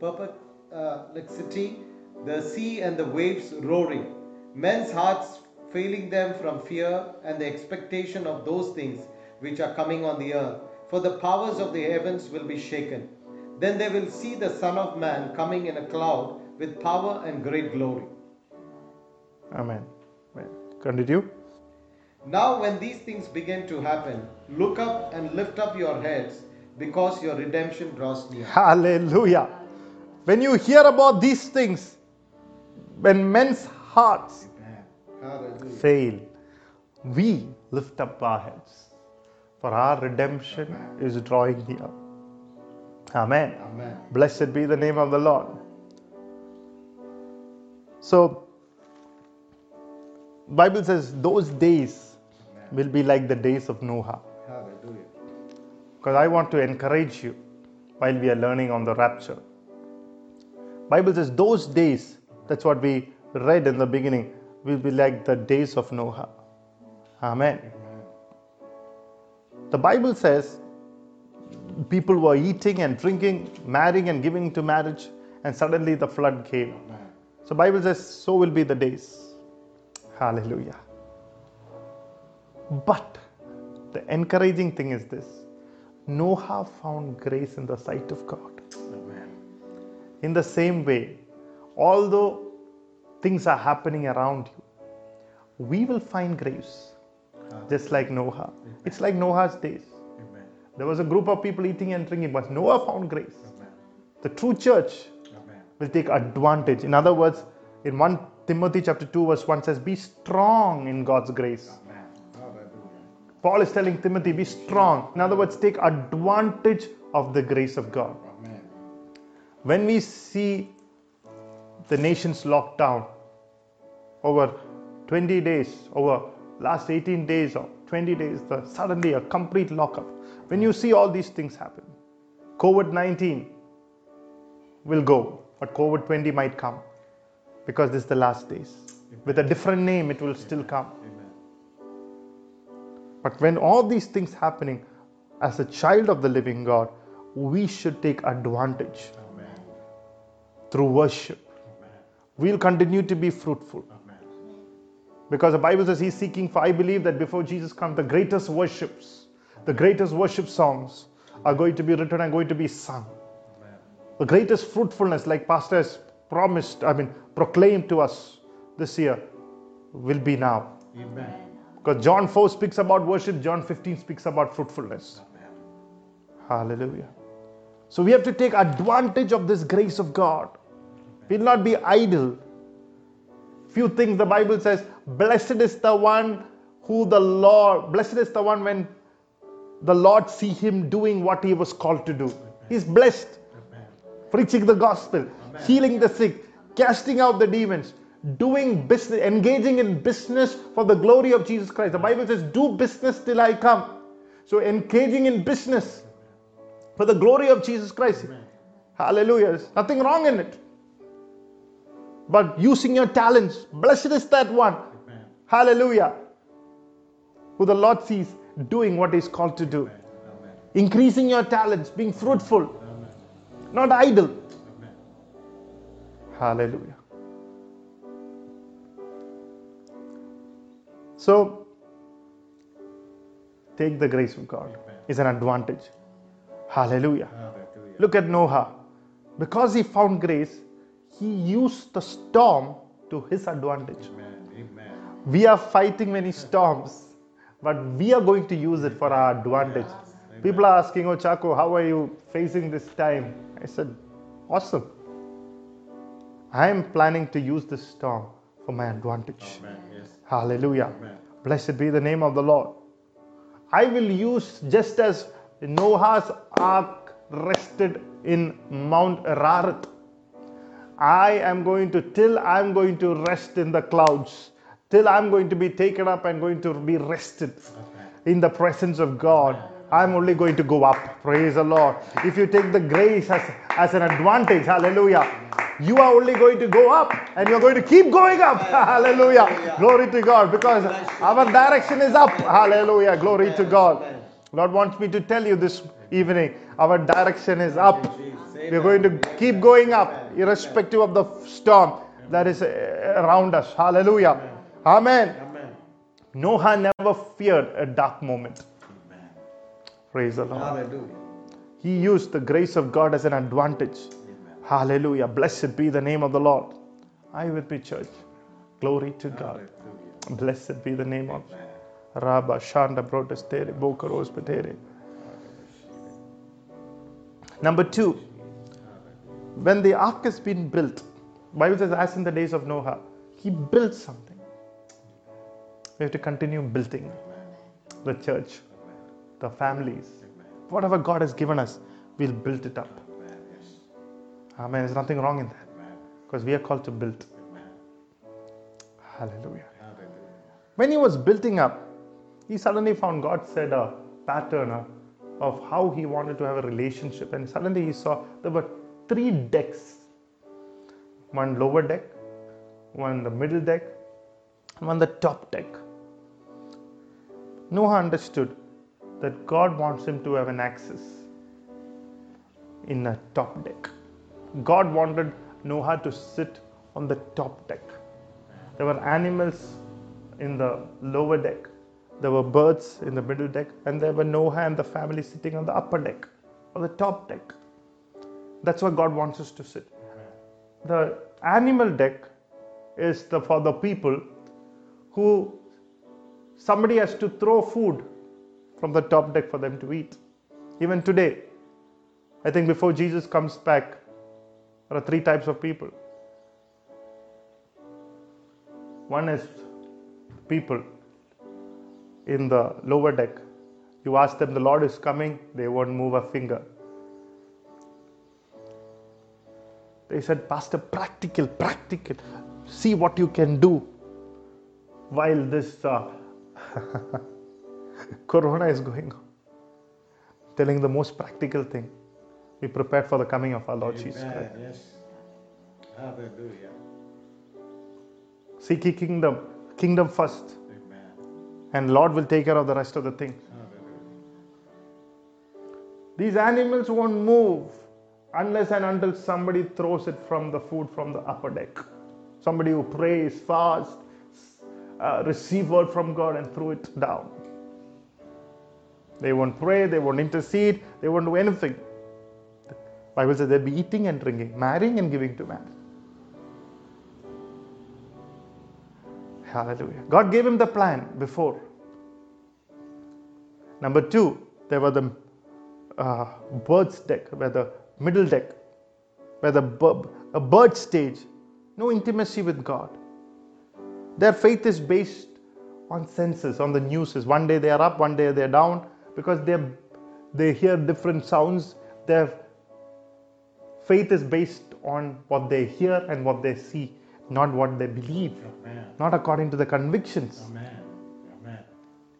perplexity, the sea and the waves roaring, men's hearts failing them from fear and the expectation of those things which are coming on the earth. For the powers of the heavens will be shaken. Then they will see the Son of Man coming in a cloud with power and great glory. Amen. Amen. Continue. Now, when these things begin to happen, look up and lift up your heads because your redemption draws near. Hallelujah. When you hear about these things, when men's hearts Hallelujah. fail, we lift up our heads, for our redemption is drawing near. Amen. Amen. Blessed be the name of the Lord. So, Bible says those days will be like the days of Noah. Hallelujah. Because I want to encourage you while we are learning on the rapture. Bible says those days, that's what we read in the beginning, will be like the days of Noah. Amen. The Bible says people were eating and drinking, marrying and giving to marriage, and suddenly the flood came. So Bible says so will be the days. Hallelujah. But the encouraging thing is this Noah found grace in the sight of God. In the same way, although things are happening around you, we will find grace just like Noah. It's like Noah's days. There was a group of people eating and drinking, but Noah found grace. The true church will take advantage. In other words, in 1 Timothy chapter 2, verse 1 says, Be strong in God's grace. Paul is telling Timothy, Be strong. In other words, take advantage of the grace of God. When we see the nations locked down over 20 days, over last 18 days or 20 days, the, suddenly a complete lockup. When you see all these things happen, COVID 19 will go, but COVID 20 might come because this is the last days. With a different name, it will still come. But when all these things happening, as a child of the living God, we should take advantage through worship. We'll continue to be fruitful. Because the Bible says he's seeking for, I believe that before Jesus comes, the greatest worships, the greatest worship songs are going to be written and going to be sung. The greatest fruitfulness, like Pastor has promised, I mean, proclaimed to us this year, will be now. Amen. Because John 4 speaks about worship, John 15 speaks about fruitfulness. Hallelujah. So we have to take advantage of this grace of God. We'll not be idle. Few things the Bible says, blessed is the one who the Lord, blessed is the one when the Lord see him doing what he was called to do. He's blessed. Preaching the gospel, healing the sick, casting out the demons, doing business, engaging in business for the glory of Jesus Christ. The Bible says, Do business till I come. So, engaging in business for the glory of Jesus Christ. Hallelujah. There's nothing wrong in it. But using your talents, blessed is that one. Hallelujah. Who the Lord sees doing what He's called to do. Increasing your talents, being fruitful, not idle. Hallelujah. So, take the grace of God. It's an advantage. Hallelujah. Look at Noah. Because he found grace, he used the storm to his advantage. We are fighting many storms, but we are going to use it for our advantage. People are asking, Oh, Chaco, how are you facing this time? I said, Awesome. I am planning to use this storm for my advantage. Hallelujah. Blessed be the name of the Lord. I will use just as Noah's ark rested in Mount Ararat. I am going to, till I'm going to rest in the clouds, till I'm going to be taken up and going to be rested in the presence of God. I'm only going to go up. Praise the Lord. If you take the grace as, as an advantage, hallelujah, you are only going to go up and you're going to keep going up. Hallelujah. Glory to God because our direction is up. Hallelujah. Glory to God. Lord wants me to tell you this evening our direction is up. We're going to keep going up, irrespective of the storm that is uh, around us. Hallelujah. Amen. Noah never feared a dark moment. Praise the Lord. Hallelujah. He used the grace of God as an advantage. Hallelujah. Blessed be the name of the Lord. I with me, church. Glory to God. Blessed be the name of Rabba Shanda Protestere Bokaros Petere. Number two, when the ark has been built, Bible says, as in the days of Noah, he built something. We have to continue building the church, the families, whatever God has given us, we'll build it up. Amen. There's nothing wrong in that because we are called to build. Hallelujah. When he was building up, he suddenly found God said a pattern of- of how he wanted to have a relationship, and suddenly he saw there were three decks one lower deck, one the middle deck, and one the top deck. Noah understood that God wants him to have an access in a top deck. God wanted Noah to sit on the top deck. There were animals in the lower deck, there were birds in the middle deck, and there were Noah and the family sitting on the upper deck or the top deck. That's where God wants us to sit. The animal deck is the, for the people who somebody has to throw food from the top deck for them to eat. Even today, I think before Jesus comes back, there are three types of people. One is people in the lower deck. You ask them, the Lord is coming, they won't move a finger. They said, Pastor, practical, practical. See what you can do while this uh, corona is going on. Telling the most practical thing. Be prepared for the coming of our Lord Jesus Christ. Amen. Yes. Hallelujah. Seek ye kingdom, kingdom first, Amen. and Lord will take care of the rest of the things. Hallelujah. These animals won't move unless and until somebody throws it from the food from the upper deck. Somebody who prays, fast, uh, receive word from God and throw it down. They won't pray, they won't intercede, they won't do anything. Bible says they'll be eating and drinking, marrying and giving to man. Hallelujah. God gave him the plan before. Number two, there were the uh, bird's deck, where the middle deck, where the bu- a bird stage, no intimacy with God. Their faith is based on senses, on the newses. One day they are up, one day they are down, because they they hear different sounds. Their faith is based on what they hear and what they see, not what they believe, Amen. not according to the convictions. Amen. Amen.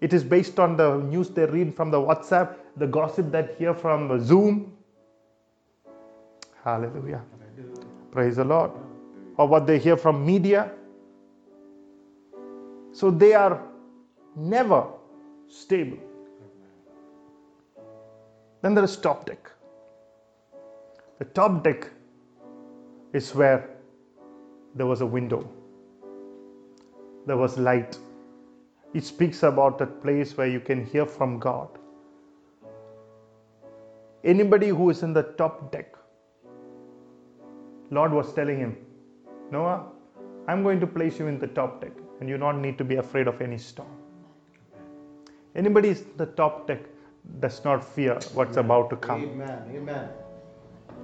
It is based on the news they read from the WhatsApp, the gossip that hear from Zoom. Hallelujah. Praise the Lord. Or what they hear from media. So they are never stable. Then there is top deck. The top deck is where there was a window, there was light. It speaks about that place where you can hear from God. Anybody who is in the top deck, Lord was telling him, Noah, I'm going to place you in the top deck, and you don't need to be afraid of any storm. Anybody is in the top deck does not fear what's about to come. Amen. Amen.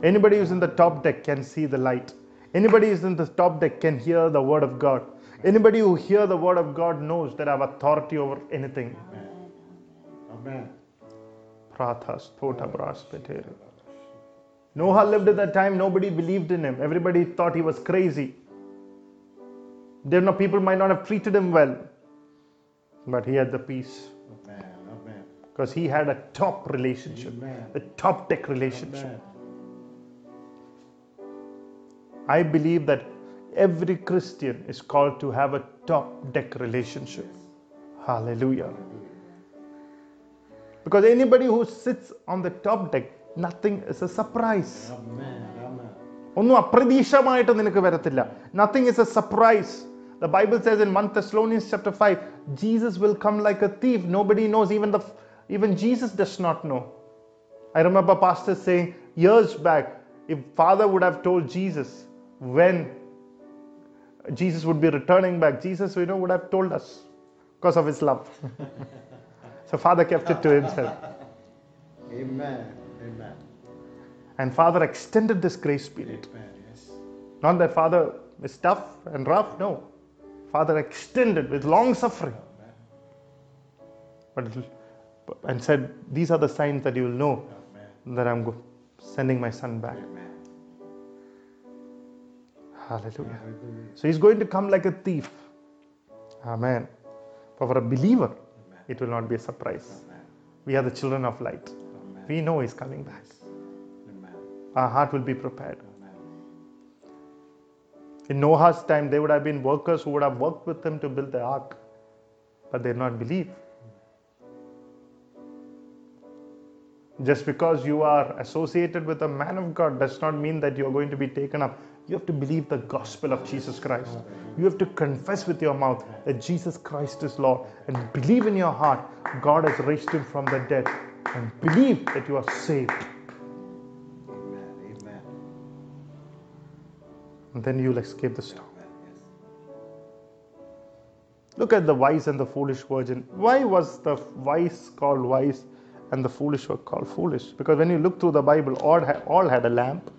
Anybody who's in the top deck can see the light. Anybody who's in the top deck can hear the word of God. Anybody who hear the word of God knows that I have authority over anything. Amen. Bras, Noah lived at that time, nobody believed in him. Everybody thought he was crazy. There no people might not have treated him well. But he had the peace Amen. Amen because he had a top relationship, Amen. a top deck relationship. Amen. I believe that every Christian is called to have a top deck relationship. Hallelujah. Because anybody who sits on the top deck, nothing is a surprise. Amen. Amen. ഒന്നും അപ്രതീക്ഷമായിട്ട് നിനക്ക് വരത്തില്ല nothing is a surprise the Bible says in 1 Thessalonians chapter 5 Jesus will come like a thief nobody knows even the even Jesus does not know I remember pastors saying years back if father would have told Jesus when Jesus would be returning back Jesus you know would have told us because of his love so father kept it to himself Amen. Amen. and father extended this grace period Amen. Yes. Not that father is tough and rough, no. Father extended with long suffering. But and said, These are the signs that you will know Amen. that I'm sending my son back. Amen. Hallelujah. Hallelujah. So he's going to come like a thief. Amen. But for a believer, it will not be a surprise. Amen. We are the children of light. Amen. We know he's coming back. Amen. Our heart will be prepared. Amen. In Noah's time, there would have been workers who would have worked with him to build the ark, but they did not believe. Just because you are associated with a man of God does not mean that you are going to be taken up. You have to believe the gospel of Jesus Christ. You have to confess with your mouth that Jesus Christ is Lord and believe in your heart God has raised him from the dead and believe that you are saved. Amen. Amen. And then you will escape the storm. Look at the wise and the foolish virgin. Why was the wise called wise and the foolish were called foolish? Because when you look through the Bible, all all had a lamp.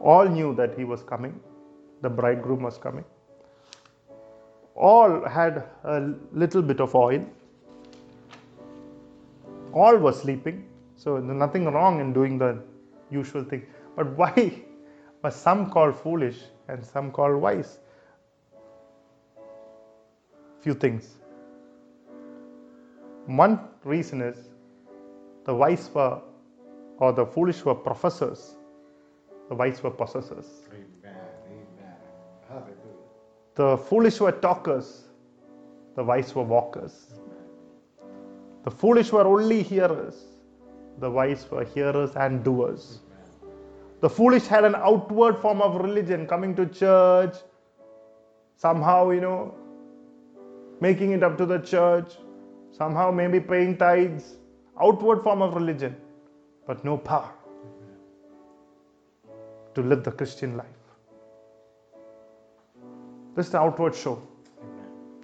All knew that he was coming, the bridegroom was coming. All had a little bit of oil. All were sleeping. So nothing wrong in doing the usual thing. But why were some called foolish and some called wise? few things. One reason is the wise were, or the foolish were professors, the wise were possessors. The foolish were talkers, the wise were walkers. The foolish were only hearers, the wise were hearers and doers. The foolish had an outward form of religion, coming to church, somehow, you know, making it up to the church, somehow maybe paying tithes, outward form of religion, but no power to live the Christian life. This is the outward show,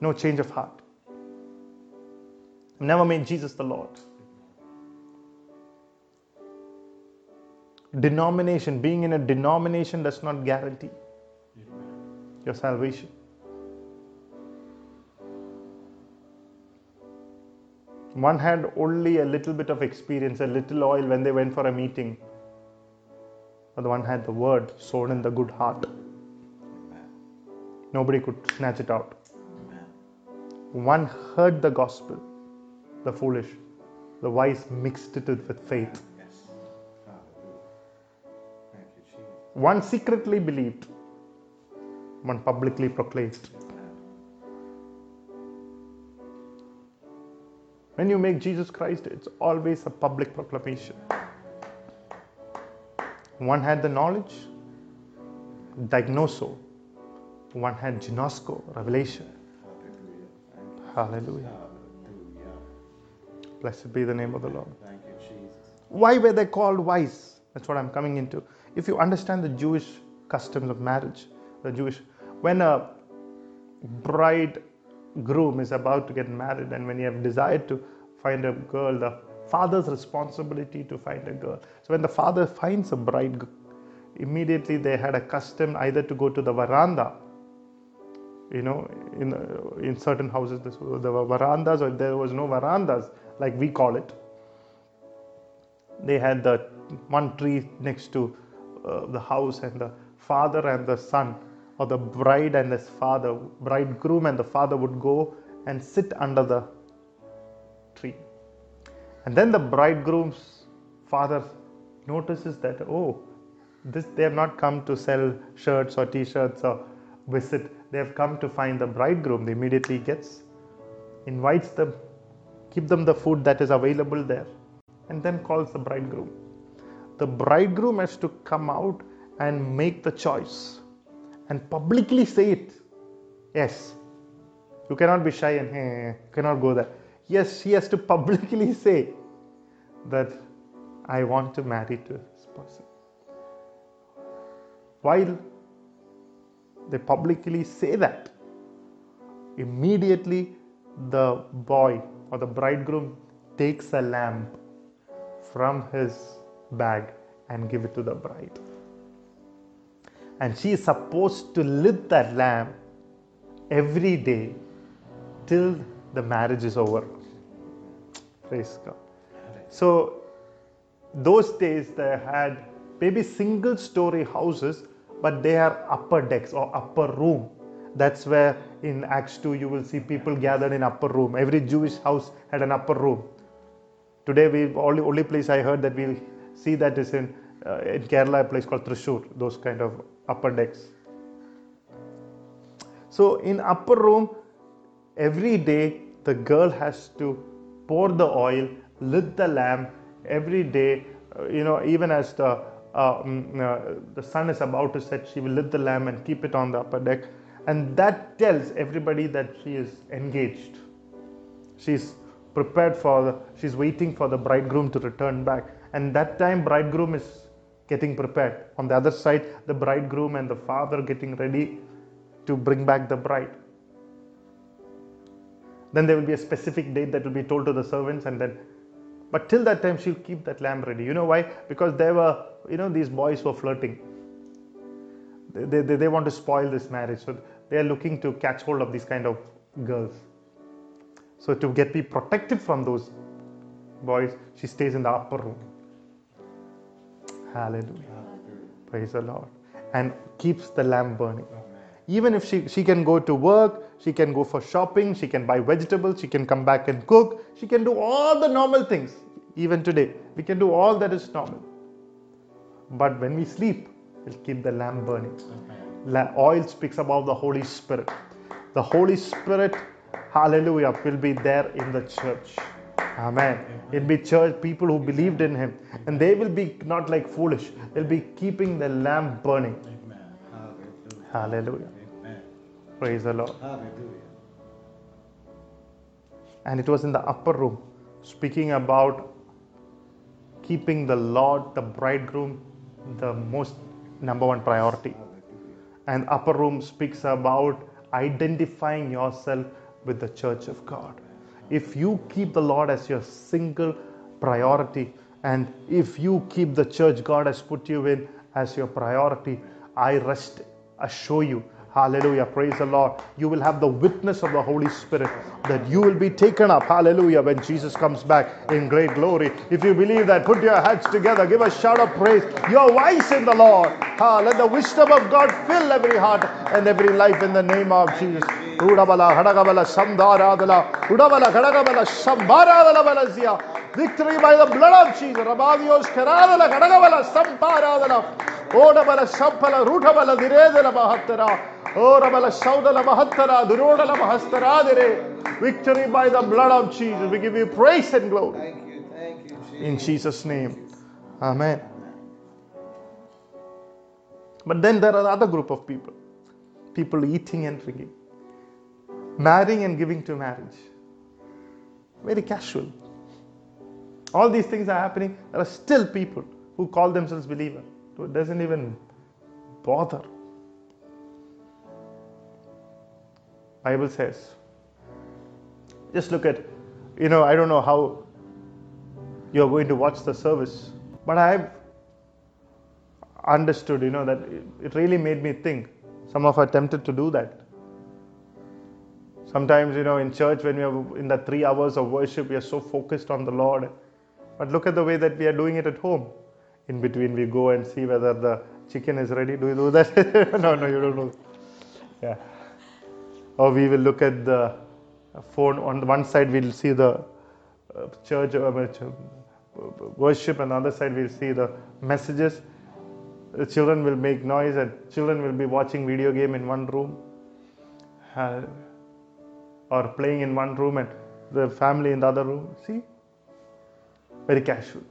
no change of heart. Never made Jesus the Lord. Denomination, being in a denomination does not guarantee your salvation. One had only a little bit of experience, a little oil when they went for a meeting. but the one had the word sown in the good heart. Nobody could snatch it out. One heard the gospel, the foolish, the wise mixed it with faith. Yes. Hallelujah. Thank you, Jesus. One secretly believed, one publicly proclaimed. When you make Jesus Christ, it's always a public proclamation. One had the knowledge, diagnoso. One had ginosko, revelation. Hallelujah. Blessed be the name of the Lord. Thank you, Jesus. Why were they called wise? That's what I'm coming into. If you understand the Jewish customs of marriage, the Jewish, when a bride groom is about to get married and when you have desired to find a girl, the father's responsibility to find a girl. So when the father finds a bride, immediately they had a custom either to go to the veranda. You know, in in certain houses this, there were verandas, or there was no verandas like we call it they had the one tree next to uh, the house and the father and the son or the bride and his father bridegroom and the father would go and sit under the tree. And then the bridegroom's father notices that oh this they have not come to sell shirts or t-shirts or visit. They have come to find the bridegroom. They immediately gets invites them give them the food that is available there and then calls the bridegroom. The bridegroom has to come out and make the choice and publicly say it. Yes, you cannot be shy and hey, cannot go there. Yes, he has to publicly say that I want to marry to this person. While they publicly say that, immediately the boy or the bridegroom takes a lamp from his bag and give it to the bride. And she is supposed to lit that lamp every day till the marriage is over. Praise God. So, those days they had maybe single story houses, but they are upper decks or upper room. That's where in Acts 2 you will see people gathered in upper room. Every Jewish house had an upper room. Today, we only only place I heard that we'll see that is in uh, in Kerala, a place called Thrissur. Those kind of upper decks. So in upper room, every day the girl has to pour the oil, lit the lamp every day. uh, you know, even as the uh, mm, uh, the sun is about to set, she will lit the lamp and keep it on the upper deck, and that tells everybody that she is engaged. She's prepared for the, she's waiting for the bridegroom to return back and that time bridegroom is getting prepared. On the other side the bridegroom and the father getting ready to bring back the bride. Then there will be a specific date that will be told to the servants and then but till that time she'll keep that lamp ready. You know why? Because there were you know these boys were flirting. They, they, they want to spoil this marriage. So they are looking to catch hold of these kind of girls. So to get be protected from those boys, she stays in the upper room. Hallelujah. Praise the Lord. And keeps the lamp burning. Even if she, she can go to work, she can go for shopping, she can buy vegetables, she can come back and cook, she can do all the normal things. Even today, we can do all that is normal. But when we sleep, we'll keep the lamp burning. La- oil speaks about the Holy Spirit. The Holy Spirit, hallelujah, will be there in the church. Amen. It'll be church people who believed in Him. And they will be not like foolish, they'll be keeping the lamp burning. Amen. Hallelujah. Hallelujah. Amen. Praise the Lord. Hallelujah. And it was in the upper room, speaking about keeping the Lord, the bridegroom, the most number one priority. And upper room speaks about identifying yourself with the church of God. If you keep the Lord as your single priority, and if you keep the church God has put you in as your priority, I rest assure you, Hallelujah. Praise the Lord. You will have the witness of the Holy Spirit that you will be taken up. Hallelujah. When Jesus comes back in great glory. If you believe that, put your hands together. Give a shout of praise. You're wise in the Lord. Ah, let the wisdom of God fill every heart and every life in the name of Jesus. Victory by the blood of Jesus. Rabadios, Karadala, Hadagabala, Samparadala. Odabala, Sampala, Rutabala, Diredala, Mahatara. Orabala, Saudala, Mahatara, Durodala, Mahastara, Dire. Victory by the blood of Jesus. We give you praise and glory. Thank you, thank you, Jesus. In Jesus' name. Amen. But then there are other group of people. People eating and drinking. Marrying and giving to marriage. Very casual. All these things are happening. There are still people who call themselves believer. who doesn't even bother. Bible says. Just look at, you know, I don't know how you're going to watch the service. But I've understood, you know, that it- really made me think. Some of us are tempted to do that. Sometimes, you know, in church, when we are in the three hours of worship, we are so focused on the Lord. But look at the way that we are doing it at home. In between, we go and see whether the chicken is ready. Do you do that? no, no, you don't do. Yeah. Or we will look at the phone. On one side, we'll see the uh, church uh, worship, and on the other side, we'll see the messages. The children will make noise, and children will be watching video game in one room, uh, or playing in one room, and the family in the other room. See, very casual.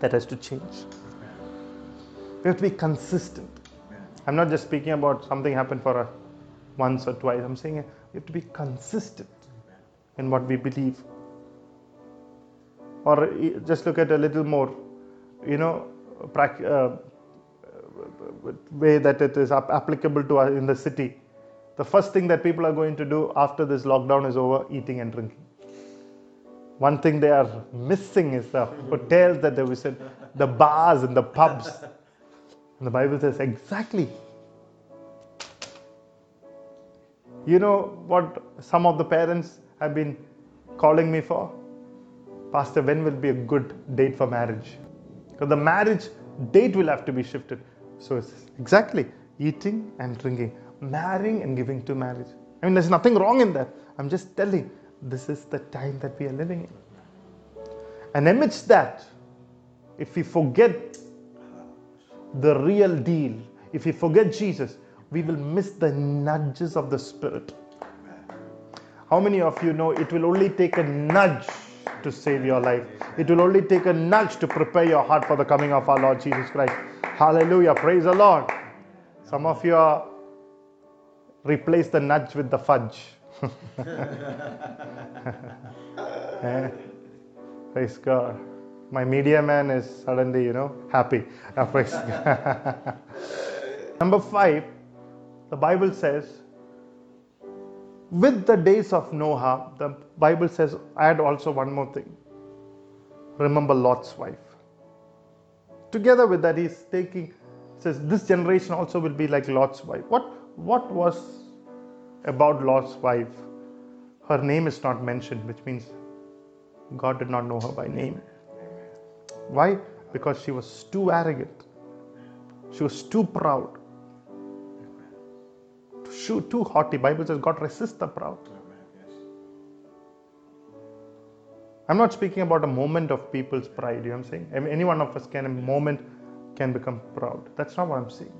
That has to change. We have to be consistent. I'm not just speaking about something happened for a once or twice. I'm saying we have to be consistent in what we believe. Or uh, just look at a little more, you know, uh, way that it is applicable to us in the city. The first thing that people are going to do after this lockdown is over eating and drinking. One thing they are missing is the hotels that they visit, the bars and the pubs. And the Bible says exactly. You know what some of the parents have been calling me for? Pastor, when will be a good date for marriage? Because the marriage date will have to be shifted. So it's exactly eating and drinking, marrying and giving to marriage. I mean, there's nothing wrong in that. I'm just telling this is the time that we are living in. And amidst that, if we forget the real deal, if we forget Jesus, we will miss the nudges of the Spirit. How many of you know it will only take a nudge to save your life? It will only take a nudge to prepare your heart for the coming of our Lord Jesus Christ. Hallelujah. Praise the Lord. Some of you are replace the nudge with the fudge. Eh? Praise God. My media man is suddenly, you know, happy. Praise God. Number five, the Bible says, with the days of Noah, the Bible says, add also one more thing. Remember Lot's wife. Together with that, he's taking, says, this generation also will be like Lot's wife. What, what was about Lot's wife? Her name is not mentioned, which means God did not know her by name. Why? Because she was too arrogant. She was too proud. Too, haughty. Bible says God resists the proud. I'm not speaking about a moment of people's pride. You know what I'm saying? I mean, any one of us can, a moment can become proud. That's not what I'm saying.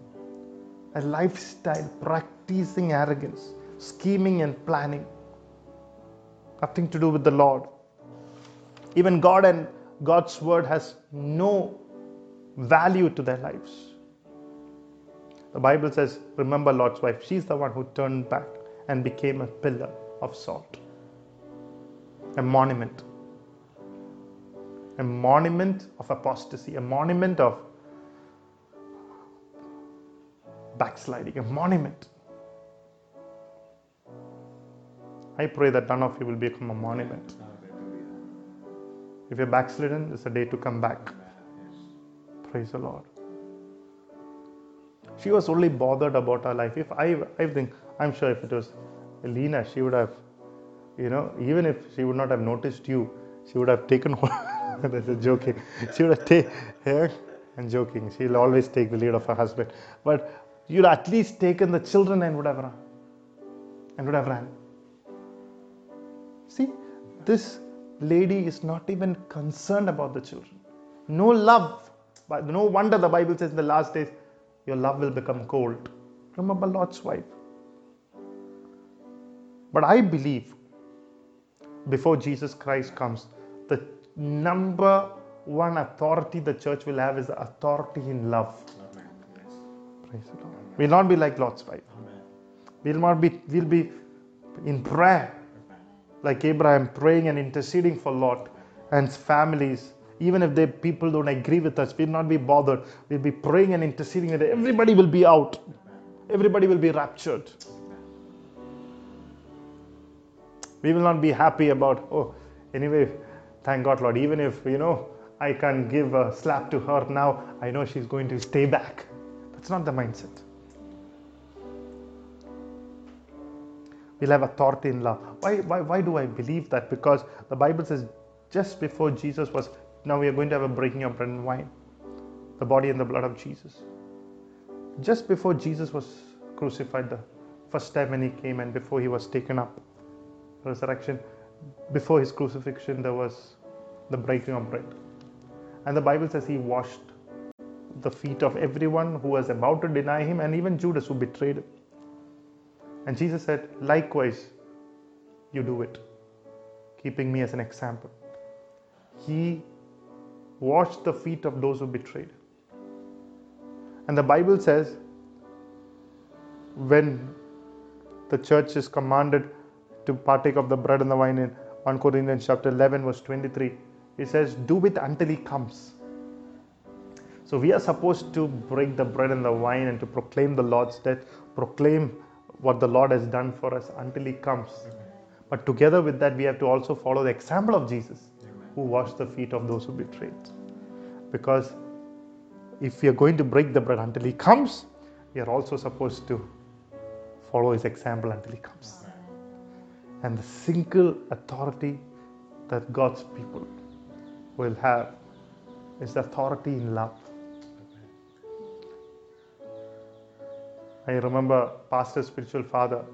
A lifestyle practicing arrogance, scheming and planning. Nothing to do with the Lord. Even God and God's word has no value to their lives. The Bible says, remember Lot's wife. She's the one who turned back and became a pillar of salt, a monument, a monument of apostasy, a monument of backsliding, a monument. I pray that none of you will become a monument. If you're backslidden, it's a day to come back. Praise the Lord. She was only bothered about her life. If I, I think, I'm sure if it was Lena, she would have, you know, even if she would not have noticed you, she would have taken. That's a joking. She would have taken. I'm joking. She'll always take the lead of her husband. But you'd at least taken the children and would have run. And would have. See, this lady is not even concerned about the children. No love. No wonder the Bible says in the last days, your love will become cold. Remember Lot's wife. But I believe before Jesus Christ comes, the number one authority the church will have is the authority in love. Amen. Praise the Lord. We'll not be like Lot's wife. Amen. We'll not be, we'll be in prayer like Abraham, praying and interceding for Lot and his families. Even if the people don't agree with us, we'll not be bothered. We'll be praying and interceding that everybody will be out. Everybody will be raptured. We will not be happy about, oh, anyway, thank God, Lord. Even if, you know, I can give a slap to her now, I know she's going to stay back. That's not the mindset. We'll have authority in love. Why, why, why do I believe that? Because the Bible says just before Jesus was, now we are going to have a breaking of bread and wine, the body and the blood of Jesus. Just before Jesus was crucified, the first time when he came and before he was taken up, resurrection, before his crucifixion, there was the breaking of bread. And the Bible says he washed the feet of everyone who was about to deny him and even Judas who betrayed him. And Jesus said, Likewise, you do it, keeping me as an example. He washed the feet of those who betrayed. And the Bible says, when the church is commanded to partake of the bread and the wine in 1 Corinthians chapter 11, verse 23, it says, Do it until he comes. So we are supposed to break the bread and the wine and to proclaim the Lord's death, proclaim what the Lord has done for us until He comes. But together with that, we have to also follow the example of Jesus, who washed the feet of those who betrayed. Because if we are going to break the bread until He comes, we are also supposed to follow His example until He comes. And the single authority that God's people will have is the authority in love. I remember pastor spiritual father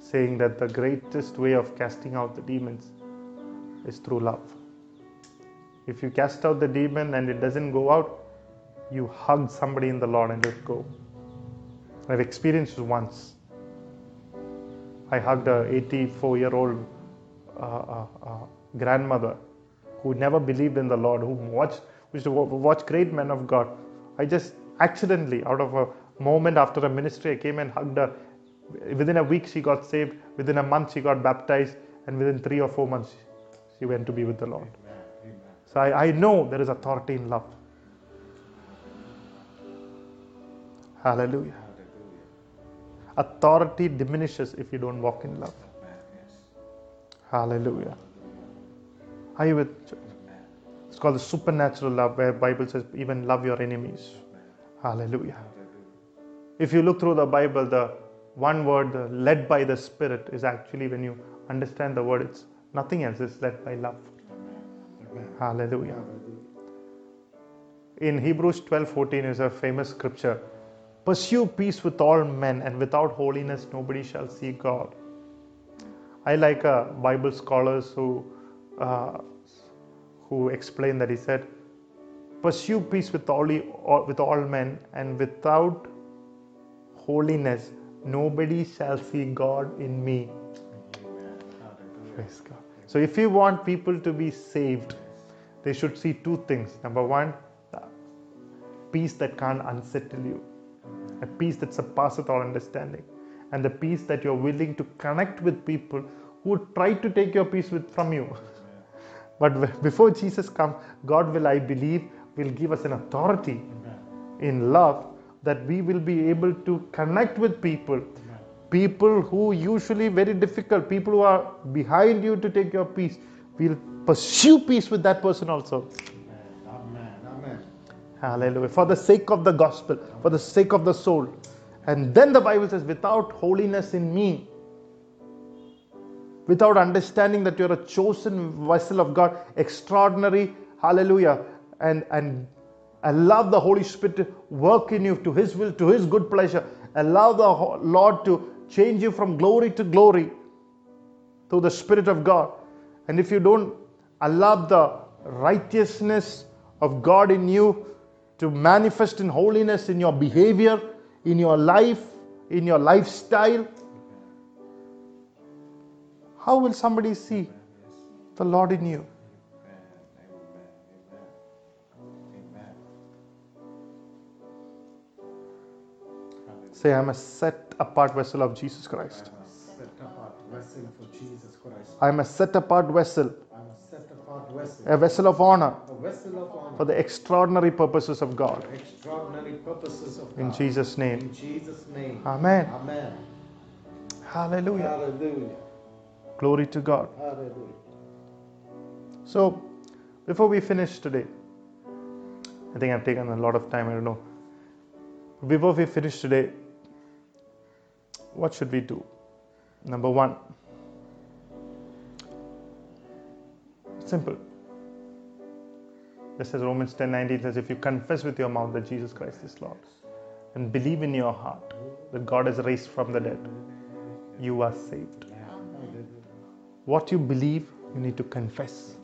saying that the greatest way of casting out the demons is through love. If you cast out the demon and it doesn't go out, you hug somebody in the Lord and let go. I've experienced it once. I hugged a 84 year old uh, uh, uh, grandmother who never believed in the Lord, who watched, used to watch great men of God. I just accidentally, out of a moment after a ministry, I came and hugged her. Within a week, she got saved. Within a month, she got baptized. And within three or four months, she went to be with the Lord. So I, I know there is authority in love. Hallelujah. Authority diminishes if you don't walk in love. Hallelujah. Are you with? It's called the supernatural love, where Bible says even love your enemies. Hallelujah. If you look through the Bible, the one word, led by the Spirit, is actually when you understand the word, it's nothing else. is led by love. Hallelujah. In Hebrews 12:14 is a famous scripture. Pursue peace with all men, and without holiness nobody shall see God. I like uh, Bible scholars who uh, who explain that he said, "Pursue peace with all with all men, and without holiness nobody shall see God in me." Praise God. So, if you want people to be saved, they should see two things. Number one, peace that can't unsettle you, a peace that surpasses all understanding, and the peace that you're willing to connect with people who try to take your peace with, from you. But before Jesus comes, God will, I believe, will give us an authority in love that we will be able to connect with people people who usually very difficult people who are behind you to take your peace we'll pursue peace with that person also Amen. Amen. Hallelujah. For the sake of the gospel, for the sake of the soul. And then the Bible says, without holiness in me, without understanding that you're a chosen vessel of God, extraordinary, hallelujah, and, and allow the Holy Spirit to work in you to His will, to His good pleasure. Allow the Lord to change you from glory to glory through the Spirit of God. And if you don't allow the righteousness of God in you to manifest in holiness in your behavior, in your life, in your lifestyle, how will somebody see the Lord in you? Say, I'm a set apart vessel of Jesus Christ. Vessel Jesus Christ. I'm a set apart vessel, I'm a set apart vessel. a vessel of honor A vessel of honor. for the extraordinary purposes of God. Extraordinary purposes of In Jesus' name. In Jesus' name. Amen. Amen. Hallelujah. Hallelujah. Glory to God. Hallelujah. So, before we finish today, I think I've taken a lot of time, I don't know. Before we finish today, what should we do? Number one, simple. This is Romans 10 19 says, If you confess with your mouth that Jesus Christ is Lord and believe in your heart that God has raised from the dead, you are saved. What you believe, you need to confess.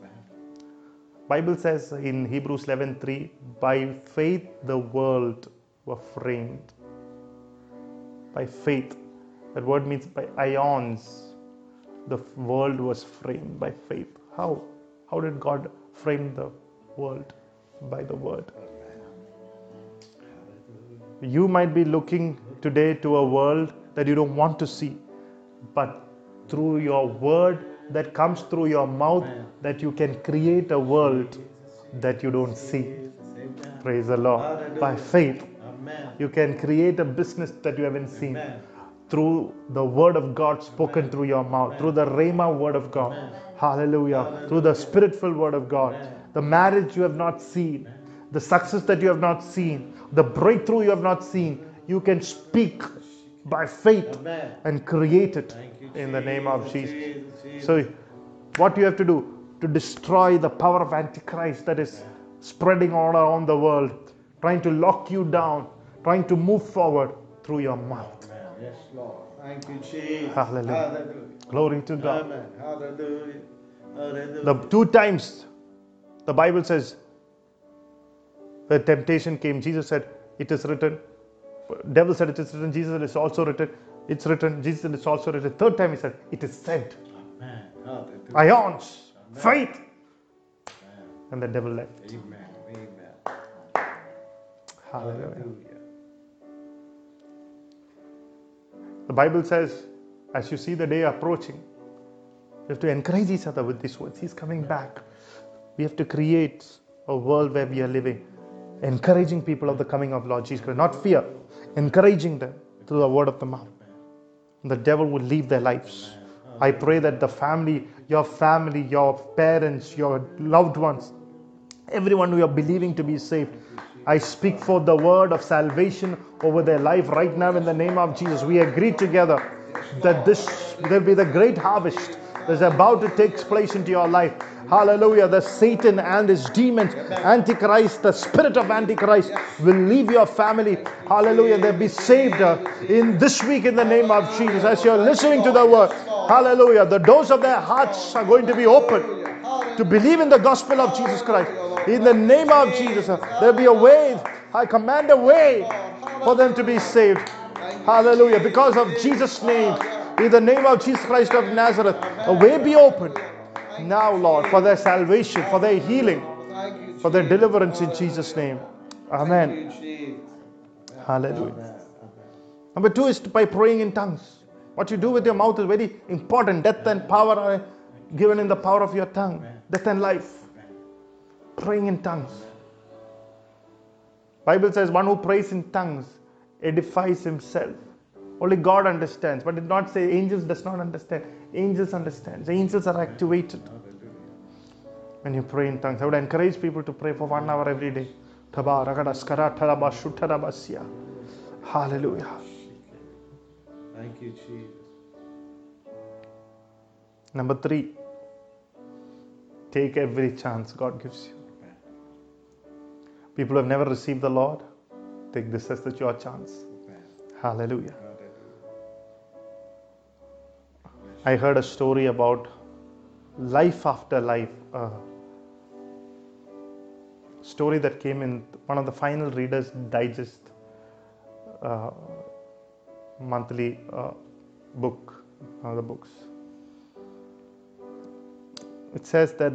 Bible says in Hebrews 11:3, by faith the world were framed. By faith. That word means by ions. The world was framed by faith. How? How did God frame the world? By the word. You might be looking today to a world that you don't want to see, but through your word that comes through your mouth, that you can create a world that you don't see. Praise the Lord. By faith, Amen. you can create a business that you haven't seen Amen. Through the word of God spoken through your mouth, through the Rhema word of God. Hallelujah. Through the spirit filled word of God. The marriage you have not seen, the success that you have not seen, the breakthrough you have not seen, you can speak by faith and create it in the name of Jesus. So, what you have to do to destroy the power of Antichrist that is spreading all around the world, trying to lock you down, trying to move forward through your mouth. Yes, Lord. Thank you, Jesus. Hallelujah. Hallelujah. Glory to God. Amen. Hallelujah. Hallelujah. The two times the Bible says the temptation came, Jesus said, It is written. Devil said, It is written. Jesus said, It's also written. It's written. Jesus said, It's also written. Third time he said, It is said. Amen. Hallelujah. Ions, faith. And the devil left. Amen. Amen. Hallelujah. Hallelujah. The Bible says, as you see the day approaching, we have to encourage each other with these words. He's coming back. We have to create a world where we are living, encouraging people of the coming of Lord Jesus Christ, not fear, encouraging them through the word of the mouth. The devil will leave their lives. I pray that the family, your family, your parents, your loved ones, everyone who are believing to be saved. I speak for the word of salvation over their life right now in the name of Jesus. We agree together that this will be the great harvest that's about to take place into your life. Hallelujah. The Satan and his demons, Antichrist, the spirit of Antichrist will leave your family. Hallelujah. They'll be saved uh, in this week in the name of Jesus. As you're listening to the word, hallelujah. The doors of their hearts are going to be open to believe in the gospel of Jesus Christ. In the name of Jesus, uh, there'll be a way. I command a way for them to be saved. Hallelujah. Because of Jesus' name, in the name of Jesus Christ of Nazareth, a way be opened now, Lord, for their salvation, for their healing, for their deliverance in Jesus' name. Amen. Hallelujah. Number two is by praying in tongues. What you do with your mouth is very important. Death and power are given in the power of your tongue. Death and life. Praying in tongues. Bible says one who prays in tongues edifies himself. Only God understands, but did not say angels does not understand. Angels understand. The angels are activated when you pray in tongues. I would encourage people to pray for one hour every day. Hallelujah. Thank you, Jesus. Number three, take every chance God gives you. People who have never received the Lord, take this as the, your chance. Hallelujah. I heard a story about life after life. A story that came in one of the final Reader's Digest uh, monthly uh, book, one of the books. It says that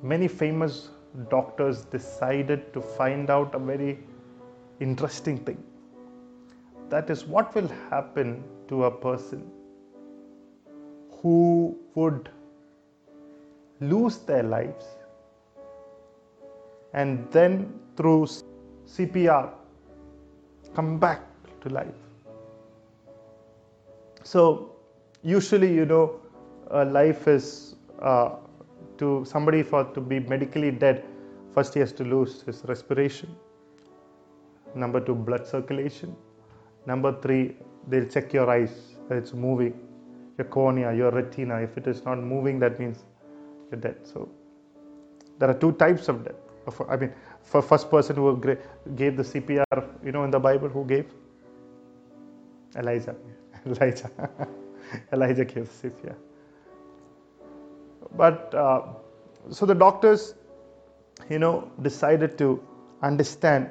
many famous doctors decided to find out a very interesting thing. That is, what will happen to a person who would lose their lives and then through CPR come back to life. So, usually, you know, uh, life is uh, to somebody for to be medically dead, first he has to lose his respiration. Number two, blood circulation. Number three, they'll check your eyes it's moving, your cornea, your retina. If it is not moving, that means you're dead. So there are two types of death. I mean, for first person who gave the CPR, you know, in the Bible, who gave? Elijah. Elijah. Elijah gave CPR. But uh, so the doctors, you know, decided to understand,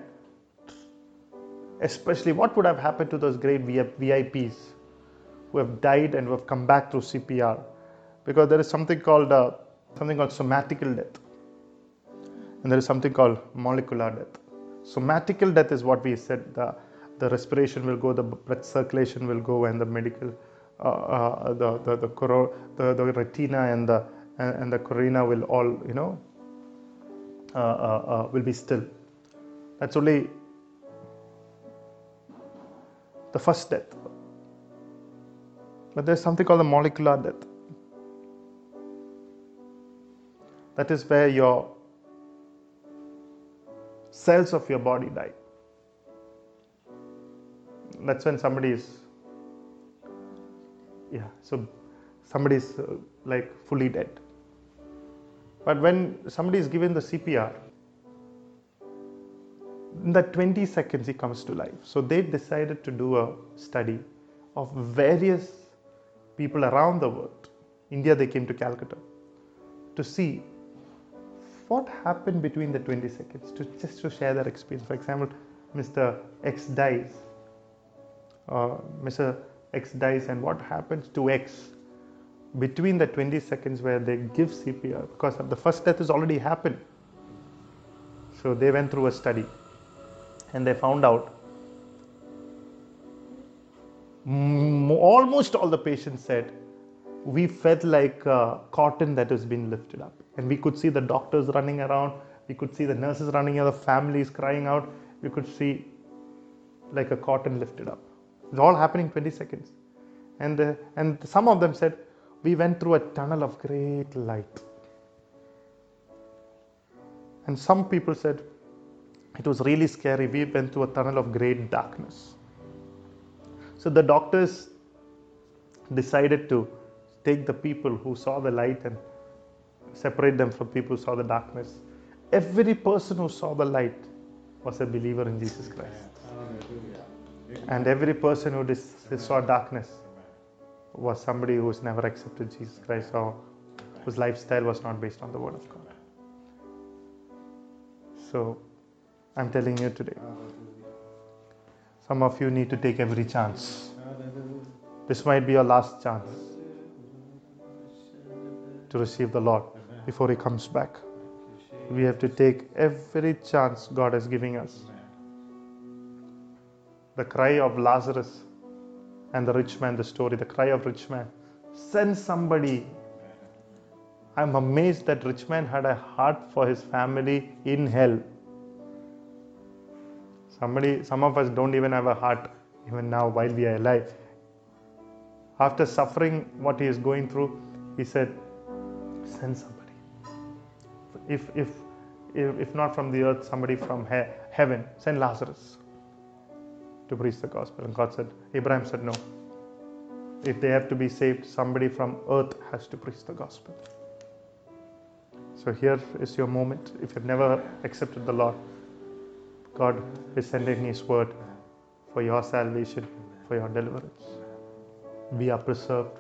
especially what would have happened to those great VIPs who have died and who have come back through CPR, because there is something called uh, something called somatical death, and there is something called molecular death. Somatical death is what we said the the respiration will go, the blood circulation will go, and the medical, uh, uh, the, the, the, coro, the, the retina and the, and, the cornea will all, you know, uh, uh, uh, will be still. That's only the first death. But there's something called the molecular death. That is where your cells of your body die that's when somebody is yeah so somebody is uh, like fully dead but when somebody is given the cpr in that 20 seconds he comes to life so they decided to do a study of various people around the world india they came to calcutta to see what happened between the 20 seconds to just to share their experience for example mr x dies uh, Mr. X dies and what happens to X between the 20 seconds where they give CPR because the first death has already happened. So they went through a study and they found out. Almost all the patients said we felt like uh, cotton that has been lifted up. And we could see the doctors running around. We could see the nurses running around the families crying out. We could see like a cotton lifted up. It's all happening 20 seconds. And, uh, and some of them said, We went through a tunnel of great light. And some people said, It was really scary. We went through a tunnel of great darkness. So the doctors decided to take the people who saw the light and separate them from people who saw the darkness. Every person who saw the light was a believer in Jesus Christ. And every person who saw darkness was somebody who has never accepted Jesus Christ or whose lifestyle was not based on the Word of God. So I'm telling you today, some of you need to take every chance. This might be your last chance to receive the Lord before He comes back. We have to take every chance God is giving us the cry of Lazarus and the rich man, the story, the cry of rich man. Send somebody. I'm amazed that rich man had a heart for his family in hell. Somebody, some of us don't even have a heart even now while we are alive. After suffering what he is going through, he said, Send somebody. If if if, if not from the earth, somebody from he- heaven. Send Lazarus to preach the gospel. And God said, Abraham said, No. If they have to be saved, somebody from earth has to preach the gospel. So here is your moment. If you've never accepted the Lord, God is sending His word for your salvation, for your deliverance. We are preserved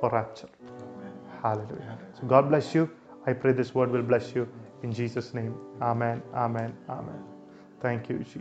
for rapture. Hallelujah. So God bless you. I pray this word will bless you in Jesus' name. Amen. Amen. Amen. Thank you, Jesus.